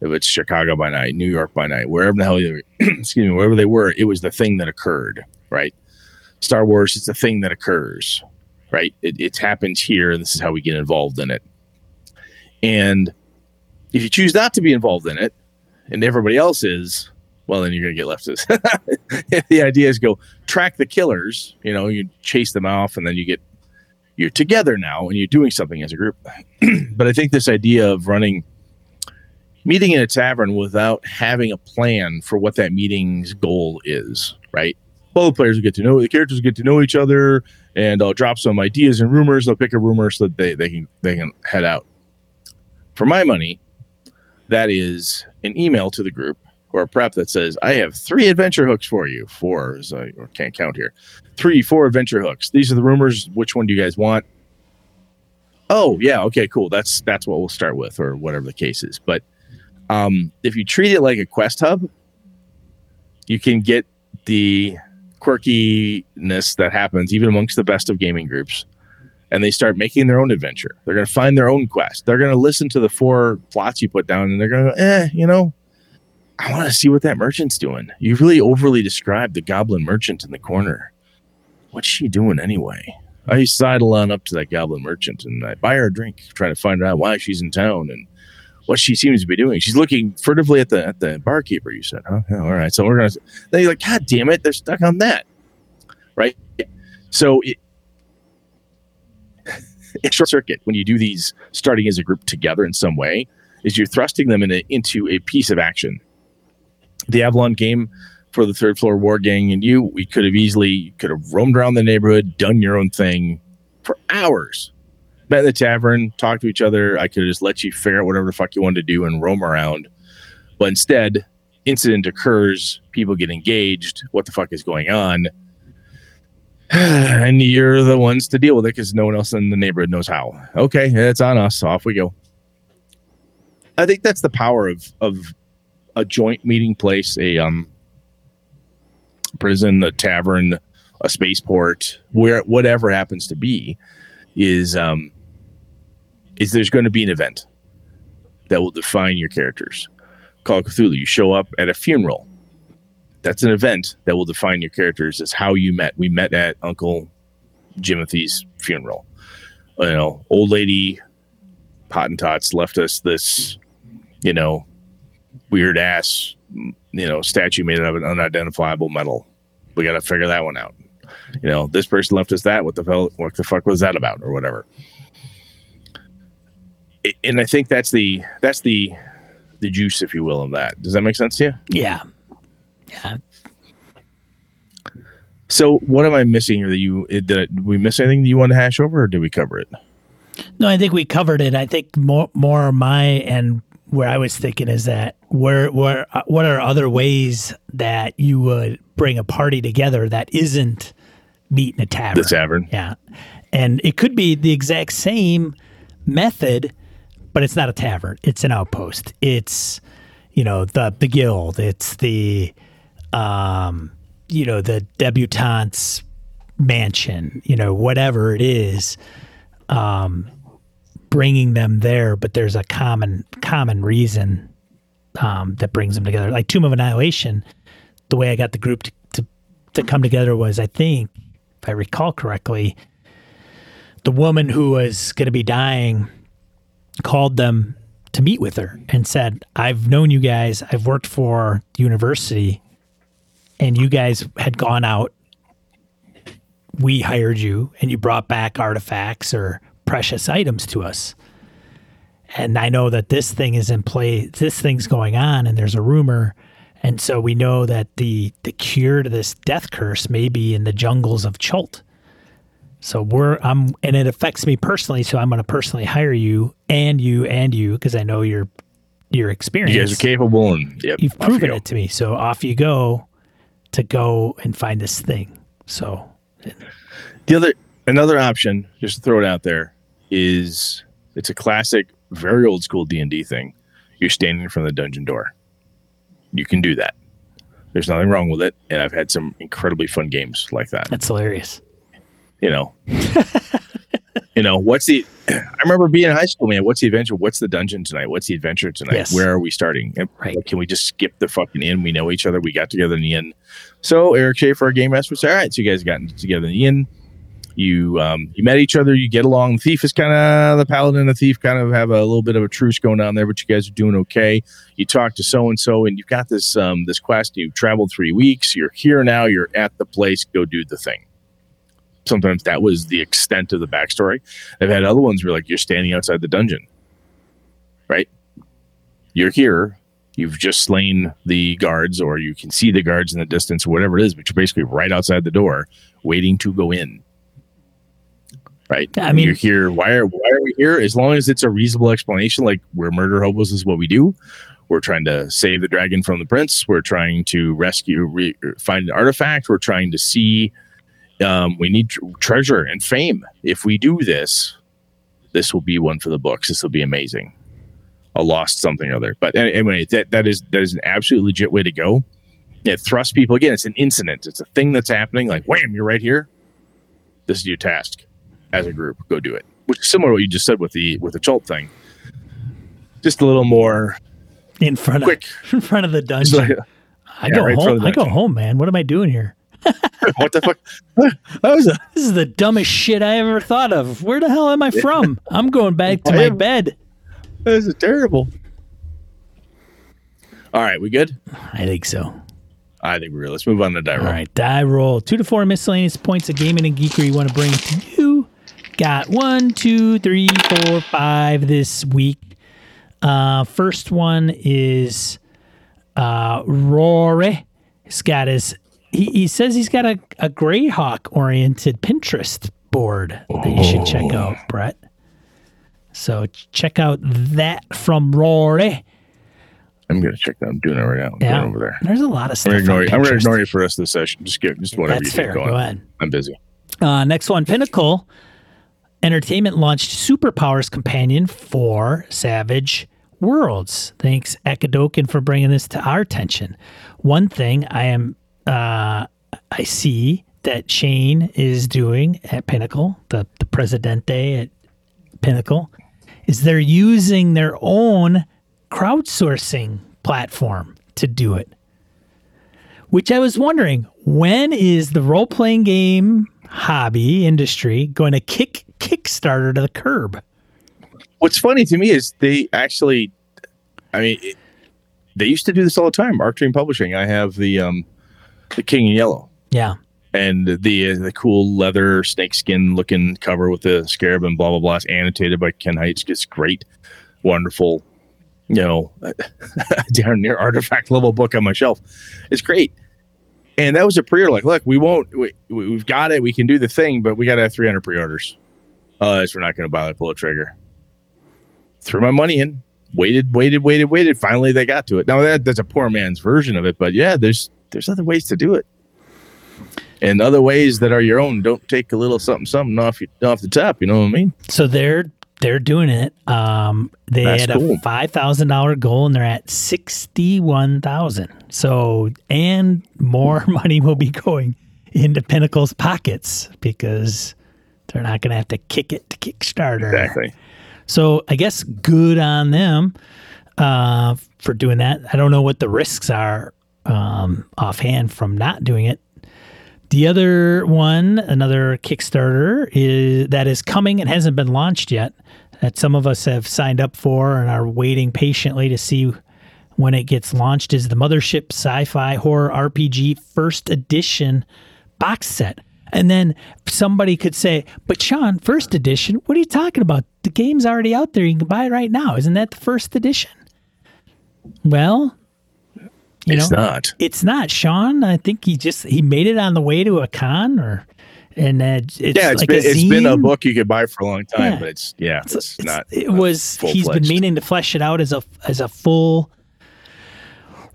If it's Chicago by night, New York by night, wherever the hell excuse me, wherever they were, it was the thing that occurred, right? Star Wars, it's a thing that occurs, right? It, it happens here, and this is how we get involved in it. And if you choose not to be involved in it, and everybody else is, well, then you're going to get left. as- the idea is go track the killers. You know, you chase them off, and then you get you're together now, and you're doing something as a group. but I think this idea of running meeting in a tavern without having a plan for what that meeting's goal is, right? Well, the players will get to know the characters get to know each other, and I'll drop some ideas and rumors. They'll pick a rumor so that they, they can they can head out. For my money, that is an email to the group or a prep that says, I have three adventure hooks for you. Four, as I can't count here. Three, four adventure hooks. These are the rumors. Which one do you guys want? Oh, yeah, okay, cool. That's that's what we'll start with, or whatever the case is. But um, if you treat it like a quest hub, you can get the quirkiness that happens even amongst the best of gaming groups and they start making their own adventure. They're going to find their own quest. They're going to listen to the four plots you put down, and they're going to go, eh, you know, I want to see what that merchant's doing. You really overly described the goblin merchant in the corner. What's she doing anyway? I sidle on up to that goblin merchant and I buy her a drink, trying to find out why she's in town and what she seems to be doing. She's looking furtively at the at the barkeeper. You said, "Huh? Yeah, all right." So we're gonna. Then you're like, "God damn it! They're stuck on that." Right. So it, it's short circuit when you do these starting as a group together in some way is you're thrusting them in a, into a piece of action the avalon game for the third floor war gang and you we could have easily could have roamed around the neighborhood done your own thing for hours met in the tavern talked to each other i could just let you figure out whatever the fuck you wanted to do and roam around but instead incident occurs people get engaged what the fuck is going on and you're the ones to deal with it because no one else in the neighborhood knows how. Okay, it's on us. Off we go. I think that's the power of of a joint meeting place, a um prison, a tavern, a spaceport, where whatever happens to be, is um is there's going to be an event that will define your characters. Call of Cthulhu, you show up at a funeral that's an event that will define your characters as how you met. We met at Uncle Jimothy's funeral. You know, old lady Pottentots left us this, you know, weird ass, you know, statue made out of an unidentifiable metal. We got to figure that one out. You know, this person left us that. What the hell? What the fuck was that about, or whatever? And I think that's the that's the the juice, if you will, of that. Does that make sense to you? Yeah. Yeah. So, what am I missing here? That you did, did we miss anything that you want to hash over, or did we cover it? No, I think we covered it. I think more more my and where I was thinking is that where where uh, what are other ways that you would bring a party together that isn't meet in a tavern? The tavern. Yeah. And it could be the exact same, method, but it's not a tavern. It's an outpost. It's you know the the guild. It's the um, you know the debutantes mansion. You know whatever it is, um, bringing them there. But there's a common common reason um, that brings them together. Like Tomb of Annihilation, the way I got the group to, to to come together was, I think, if I recall correctly, the woman who was going to be dying called them to meet with her and said, I've known you guys, I've worked for university, and you guys had gone out. We hired you, and you brought back artifacts or precious items to us. And I know that this thing is in play, this thing's going on, and there's a rumor. And so we know that the, the cure to this death curse may be in the jungles of Chult. So we're I'm and it affects me personally. So I'm going to personally hire you and you and you because I know your your experience. You guys are capable, and yep, You've off you proven it to me. So off you go to go and find this thing. So The other another option, just to throw it out there, is it's a classic, very old school D and D thing. You're standing in front of the dungeon door. You can do that. There's nothing wrong with it, and I've had some incredibly fun games like that. that's hilarious. You know, you know what's the? I remember being in high school, man. What's the adventure? What's the dungeon tonight? What's the adventure tonight? Yes. Where are we starting? Right. can we just skip the fucking inn? We know each other. We got together in the inn. So Eric Schaefer, our game master, said, "All right, so you guys got together in the inn. You um, you met each other. You get along. The thief is kind of the paladin and the thief kind of have a little bit of a truce going on there, but you guys are doing okay. You talk to so and so, and you've got this um, this quest. You've traveled three weeks. You're here now. You're at the place. Go do the thing." Sometimes that was the extent of the backstory. I've had other ones where like you're standing outside the dungeon, right? You're here. You've just slain the guards, or you can see the guards in the distance, or whatever it is, but you're basically right outside the door, waiting to go in. Right? I mean- you're here. Why are why are we here? As long as it's a reasonable explanation, like we're murder hobos, is what we do. We're trying to save the dragon from the prince. We're trying to rescue, re, find an artifact. We're trying to see. Um, we need tr- treasure and fame. If we do this, this will be one for the books. This will be amazing. A lost something or other. But anyway, that that is that is an absolute legit way to go. It thrusts people again. It's an incident. It's a thing that's happening. Like wham, you're right here. This is your task as a group. Go do it. Which is similar to what you just said with the with the Chult thing. Just a little more In front quick. of in front of the dungeon. like, I yeah, go right home. I go home, man. What am I doing here? what the fuck? That was a This is the dumbest shit I ever thought of. Where the hell am I from? I'm going back to my bed. This is terrible. All right, we good? I think so. I think we're good. Let's move on to die roll. All right, die roll. Two to four miscellaneous points of gaming and geekery you want to bring to you. Got one, two, three, four, five this week. Uh, first one is uh, Rory. He's got his. He, he says he's got a, a Greyhawk oriented Pinterest board that you should check out, Brett. So check out that from Rory. I'm gonna check that. I'm doing it right now. I'm Yeah, going over there. There's a lot of I'm stuff. gonna ignore. I'm gonna ignore you for the rest of the session. Just get just whatever That's you fair. Go ahead. I'm busy. Uh, next one, Pinnacle Entertainment launched Superpowers Companion for Savage Worlds. Thanks, Akadokin, for bringing this to our attention. One thing I am, uh, I see that Shane is doing at Pinnacle, the the Presidente at Pinnacle, is they're using their own crowdsourcing platform to do it. Which I was wondering, when is the role playing game hobby industry going to kick Kickstarter to the curb? What's funny to me is they actually, I mean, it, they used to do this all the time. Arc Dream Publishing. I have the um, the King in Yellow Yeah. and the uh, the cool leather snakeskin looking cover with the scarab and blah blah blah. It's annotated by Ken Hite. It's great, wonderful. You know, down near artifact level book on my shelf. It's great. And that was a pre-order. Like, look, we won't. We, we- we've got it. We can do the thing, but we got to have 300 pre-orders. Otherwise, we're not going to buy. The pull a trigger. Threw my money in. Waited, waited, waited, waited. Finally, they got to it. Now that that's a poor man's version of it, but yeah, there's there's other ways to do it, and other ways that are your own. Don't take a little something something off you off the top. You know what I mean? So they're they're doing it. Um, they That's had cool. a five thousand dollar goal, and they're at sixty one thousand. So, and more money will be going into Pinnacle's pockets because they're not going to have to kick it to Kickstarter. Exactly. So, I guess good on them uh, for doing that. I don't know what the risks are um, offhand from not doing it. The other one, another Kickstarter, is that is coming and hasn't been launched yet. That some of us have signed up for and are waiting patiently to see when it gets launched. Is the Mothership Sci-Fi Horror RPG First Edition box set? And then somebody could say, "But Sean, First Edition? What are you talking about? The game's already out there. You can buy it right now. Isn't that the First Edition?" Well, you it's know, not. it's not Sean. I think he just he made it on the way to a con, or and uh, it's Yeah, it's like been a it's been a book you could buy for a long time, Yeah. but it's yeah, it's, It's- it's- not. It not was. He's been meaning to flesh it out as a as a full,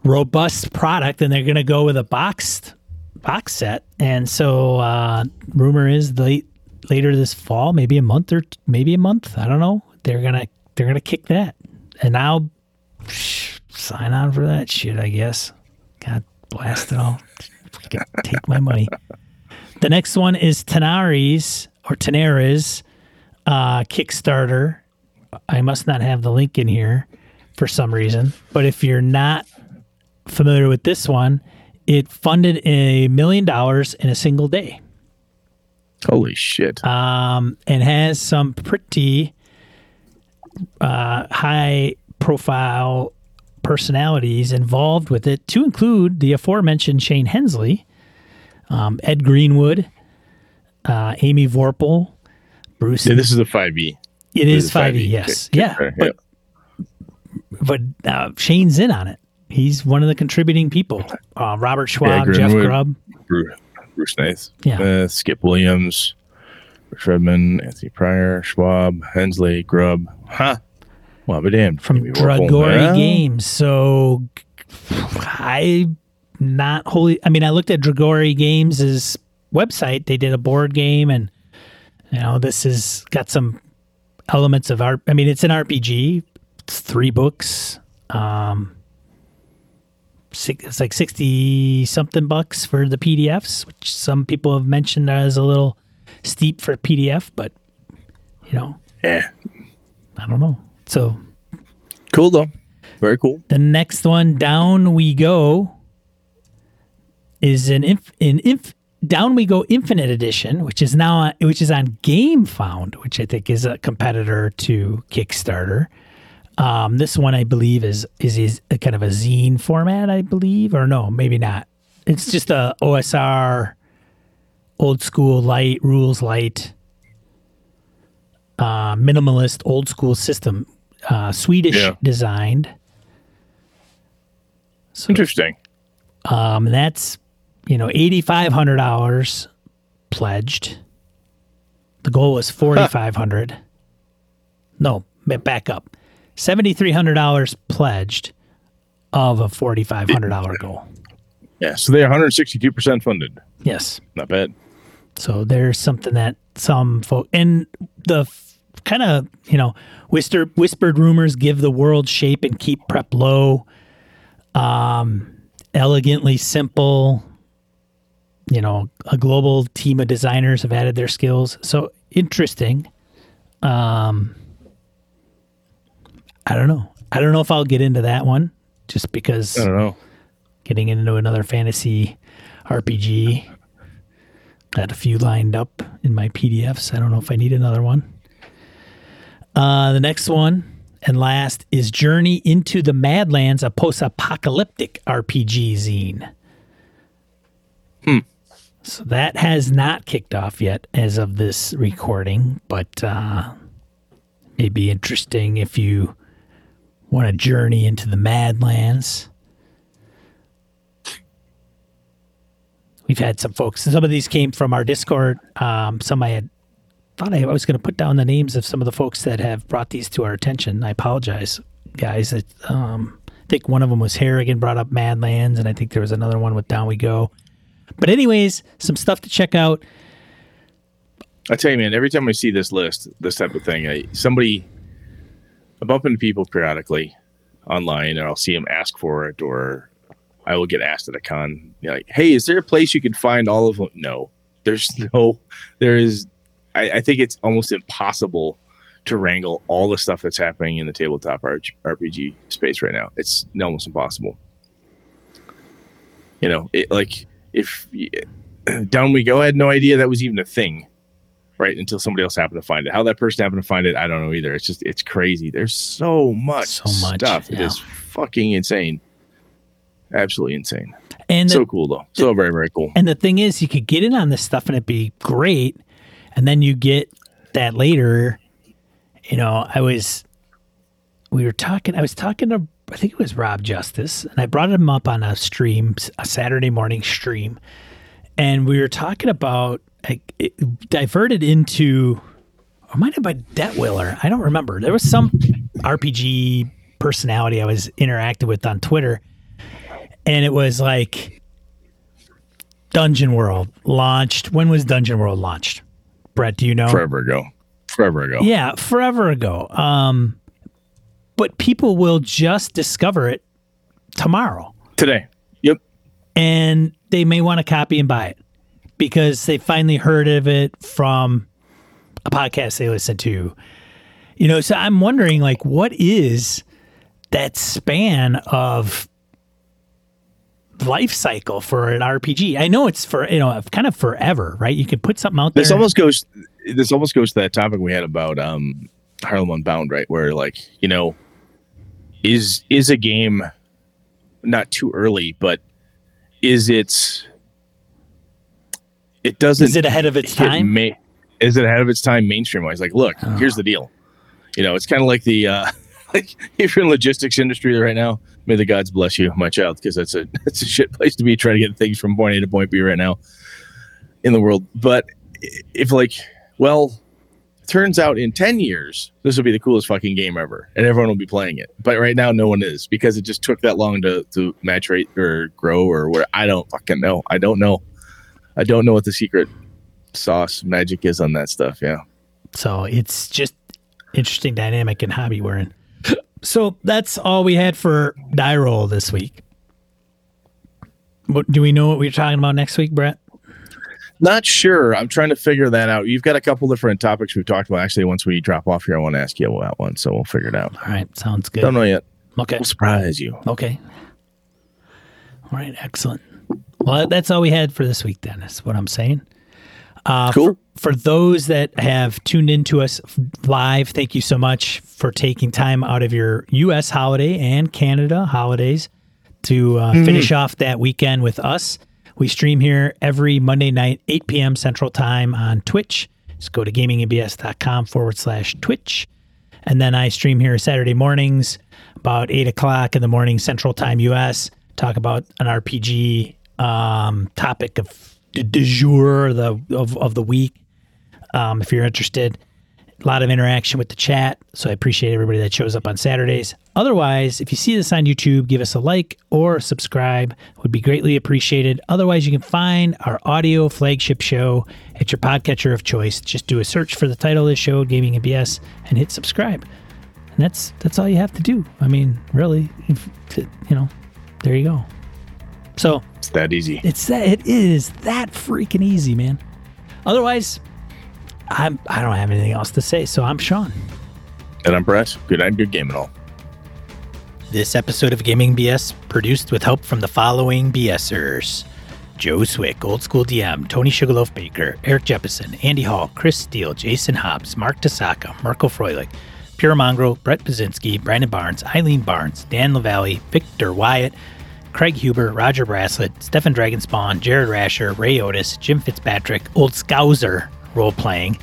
robust product, and they're going to go with a boxed box set. And so, uh, rumor is late later this fall, maybe a month or t- maybe a month. I don't know. They're gonna they're gonna kick that, and I'll psh, sign on for that shit. I guess. God blast it all. Take my money. The next one is Tenari's or Tenera's uh, Kickstarter. I must not have the link in here for some reason. But if you're not familiar with this one, it funded a million dollars in a single day Holy shit! um, and has some pretty uh, high profile personalities involved with it, to include the aforementioned Shane Hensley, um, Ed Greenwood, uh, Amy Vorpahl, Bruce. yeah, this is a five E. it is 5e, yes. Yeah. But, but uh, Shane's in on it. He's one of the contributing people. Uh, Robert Schwalb, Jeff Greenwood. Grubb. Bruce, Bruce Nath, Yeah. Smith, Skip Williams, Rich Redman, Anthony Pryor, Schwalb, Hensley, Grubb. Huh. Well, but damn. from Amy Warhol. Dragori Well, Games. So I not wholly. I mean, I looked at Dragori Games' website. They did a board game, and you know, this has got some elements of art. I mean, it's an RPG. It's three books. Um, six, it's like sixty something bucks for the PDFs, which some people have mentioned as a little steep for PDF, but you know, Yeah. I don't know. So Cool though. Very cool. The next one, Down We Go, is an inf, an inf, Down We Go Infinite Edition, which is now on, which is on GameFound, which I think is a competitor to Kickstarter. Um, this one, I believe, is is is a kind of a zine format, I believe, or no, maybe not. It's just a OSR, old school light rules light, uh, minimalist old school system, uh, Swedish Yeah. designed. So Interesting. um, that's you know eighty five hundred dollars pledged. The goal was forty five hundred. No, back up. Seventy three hundred dollars pledged of a forty five hundred dollar goal. Yeah. So they're 162 percent funded. Yes. Not bad. So there's something that some folk and the kind of you know whispered whispered rumors give the world shape and keep prep low. Um, elegantly simple. You know, a global team of designers have added their skills. So interesting. Um, I don't know. I don't know if I'll get into that one just because I don't know. getting into another fantasy RPG. Got a few lined up in my PDFs. I don't know if I need another one. Uh, the next one and last is Journey into the Madlands, a post apocalyptic RPG zine. So that has not kicked off yet as of this recording, but uh, it'd be interesting if you want to journey into the Madlands. We've had some folks. Some of these came from our Discord. Um, some I had thought I was going to put down the names of some of the folks that have brought these to our attention. I apologize, guys. Um, I think one of them was Harrigan brought up Madlands, and I think there was another one with Down We Go. But anyways, some stuff to check out. I tell you, man, every time I see this list, this type of thing, I, somebody, I bump into people periodically online, and I'll see them ask for it, or I will get asked at a con, like, "Hey, is there a place you can find all of them?" No, there's no, there is. I, I think it's almost impossible to wrangle all the stuff that's happening in the tabletop RPG space right now. It's almost impossible. You know, it, like if down we go, I had no idea that was even a thing right until somebody else happened to find it. How that person happened to find it i don't know either. It's just it's crazy. There's so much, so much stuff. Yeah. it is fucking insane. Absolutely insane. And the, so cool though. So very very cool. and the thing is you could get in on this stuff and it'd be great and then you get that later you know i was we were talking i was talking to i think it was rob justice and i brought him up on a stream a saturday morning stream and we were talking about it diverted into, or might have been Detwiller. I don't remember. There was some RPG personality I was interacting with on Twitter, and it was like Dungeon World launched. When was Dungeon World launched? Brett, do you know? Forever ago. Forever ago. Yeah, forever ago. Um, but people will just discover it tomorrow. Today. Yep. And they may want to copy and buy it because they finally heard of it from a podcast they listened to. You know, so I'm wondering like what is that span of life cycle for an RPG? I know it's for you know kind of forever, right? You could put something out there. This almost goes. This almost goes to that topic we had about um, Harlem Unbound, right? Where like you know, is is a game not too early, but is it it doesn't. Is it ahead of its time? Ma- is it ahead of its time mainstream wise? Like, look, oh. here's the deal. You know, it's kind of like the uh, like if you're in logistics industry right now, may the gods bless you, my child, because that's a that's a shit place to be trying to get things from point A to point B right now in the world. But if like, well, turns out in 10 years this will be the coolest fucking game ever and everyone will be playing it but right now no one is because it just took that long to to maturate or grow or where i don't fucking know i don't know I don't know what the secret sauce magic is on that stuff. Yeah. So it's just interesting dynamic and hobby we're in. So that's all we had for die roll this week. What do we know what we're talking about next week, Brett? Not sure. I'm trying to figure that out. You've got a couple different topics we've talked about. Actually, once we drop off here, I want to ask you about one, so we'll figure it out. All right, sounds good. Don't know yet. Okay, we'll surprise you. Okay. All right, excellent. Well, that's all we had for this week, Dennis. What I'm saying. Uh, cool. For, for, those that have tuned into us live, thank you so much for taking time out of your U.S. holiday and Canada holidays to uh, mm-hmm. finish off that weekend with us. We stream here every Monday night, 8 p.m. Central Time on Twitch. Just go to gamingandbs.com forward slash Twitch. And then I stream here Saturday mornings about 8 o'clock in the morning Central Time US. Talk about an RPG um, topic of du jour the of, of the week. Um, if you're interested, a lot of interaction with the chat. So I appreciate everybody that shows up on Saturdays. Otherwise, if you see this on YouTube, give us a like or subscribe. Would be greatly appreciated. Otherwise, you can find our audio flagship show at your podcatcher of choice. Just do a search for the title of the show, Gaming and BS, and hit subscribe. And that's that's all you have to do. I mean, really, if, you know, there you go. So it's that easy. It's that it is that freaking easy, man. Otherwise, I'm I don't have anything else to say. So I'm Sean. And I'm Brett. Good night, good game and all. This episode of Gaming BS produced with help from the following BSers. Joe Swick, Old School DM, Tony Sugarloaf Baker, Eric Jeppesen, Andy Hall, Chris Steele, Jason Hobbs, Mark Tasaka, Marco Froelich, Pure Mongrel, Brett Basinski, Brandon Barnes, Eileen Barnes, Dan Lavalley, Victor Wyatt, Craig Huber, Roger Braslett, Stefan Dragonspawn, Jared Rasher, Ray Otis, Jim Fitzpatrick, Old Scouser role playing,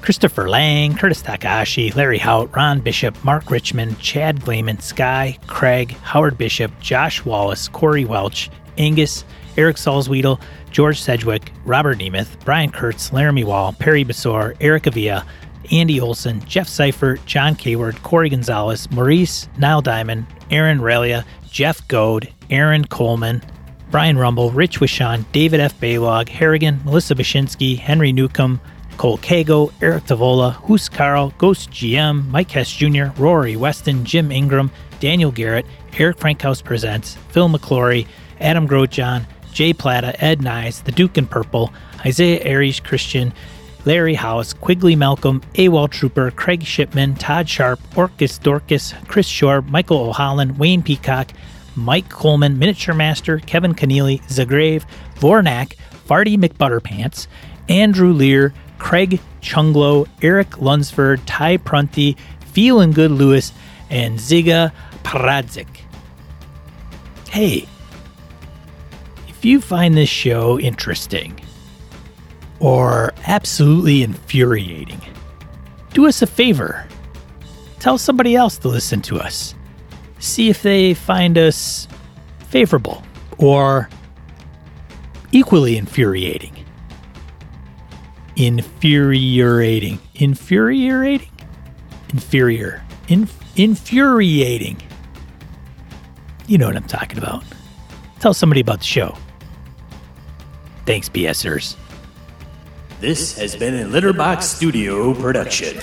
Christopher Lang, Curtis Takahashi, Larry Hout, Ron Bishop, Mark Richmond, Chad Gleeman, Sky, Craig, Howard Bishop, Josh Wallace, Corey Welch, Angus, Eric Salzwedel, George Sedgwick, Robert Nemeth, Brian Kurtz, Laramie Wall, Perry Besor, Eric Avia, Andy Olson, Jeff Seifert, John Kayward, Corey Gonzalez, Maurice, Niall Diamond, Aaron Relia, Jeff Goad, Aaron Coleman, Brian Rumble, Rich Wishon, David F. Baylog, Harrigan, Melissa Bashinsky, Henry Newcomb, Cole Kago, Eric Tavola, Hus Carl, Ghost GM, Mike Hess Jr., Rory Weston, Jim Ingram, Daniel Garrett, Eric Frankhouse Presents, Phil McClory, Adam Grotjohn, Jay Plata, Ed Nyes, The Duke in Purple, Isaiah Aries Christian, Larry House, Quigley Malcolm, AWOL Trooper, Craig Shipman, Todd Sharp, Orcus Dorcas, Chris Shore, Michael O'Holland, Wayne Peacock, Mike Coleman, Miniature Master, Kevin Keneally, Zagrave, Vornak, Farty McButterpants, Andrew Lear, Craig Chunglo, Eric Lunsford, Ty Prunty, Feelin' Good Lewis, and Ziga Pradzik. Hey, if you find this show interesting or absolutely infuriating, do us a favor. Tell somebody else to listen to us. See if they find us favorable or equally infuriating. Infuriating. Infuriating? Inferior. In- infuriating. You know what I'm talking about. Tell somebody about the show. Thanks, BSers. This has been a Litterbox Studio production.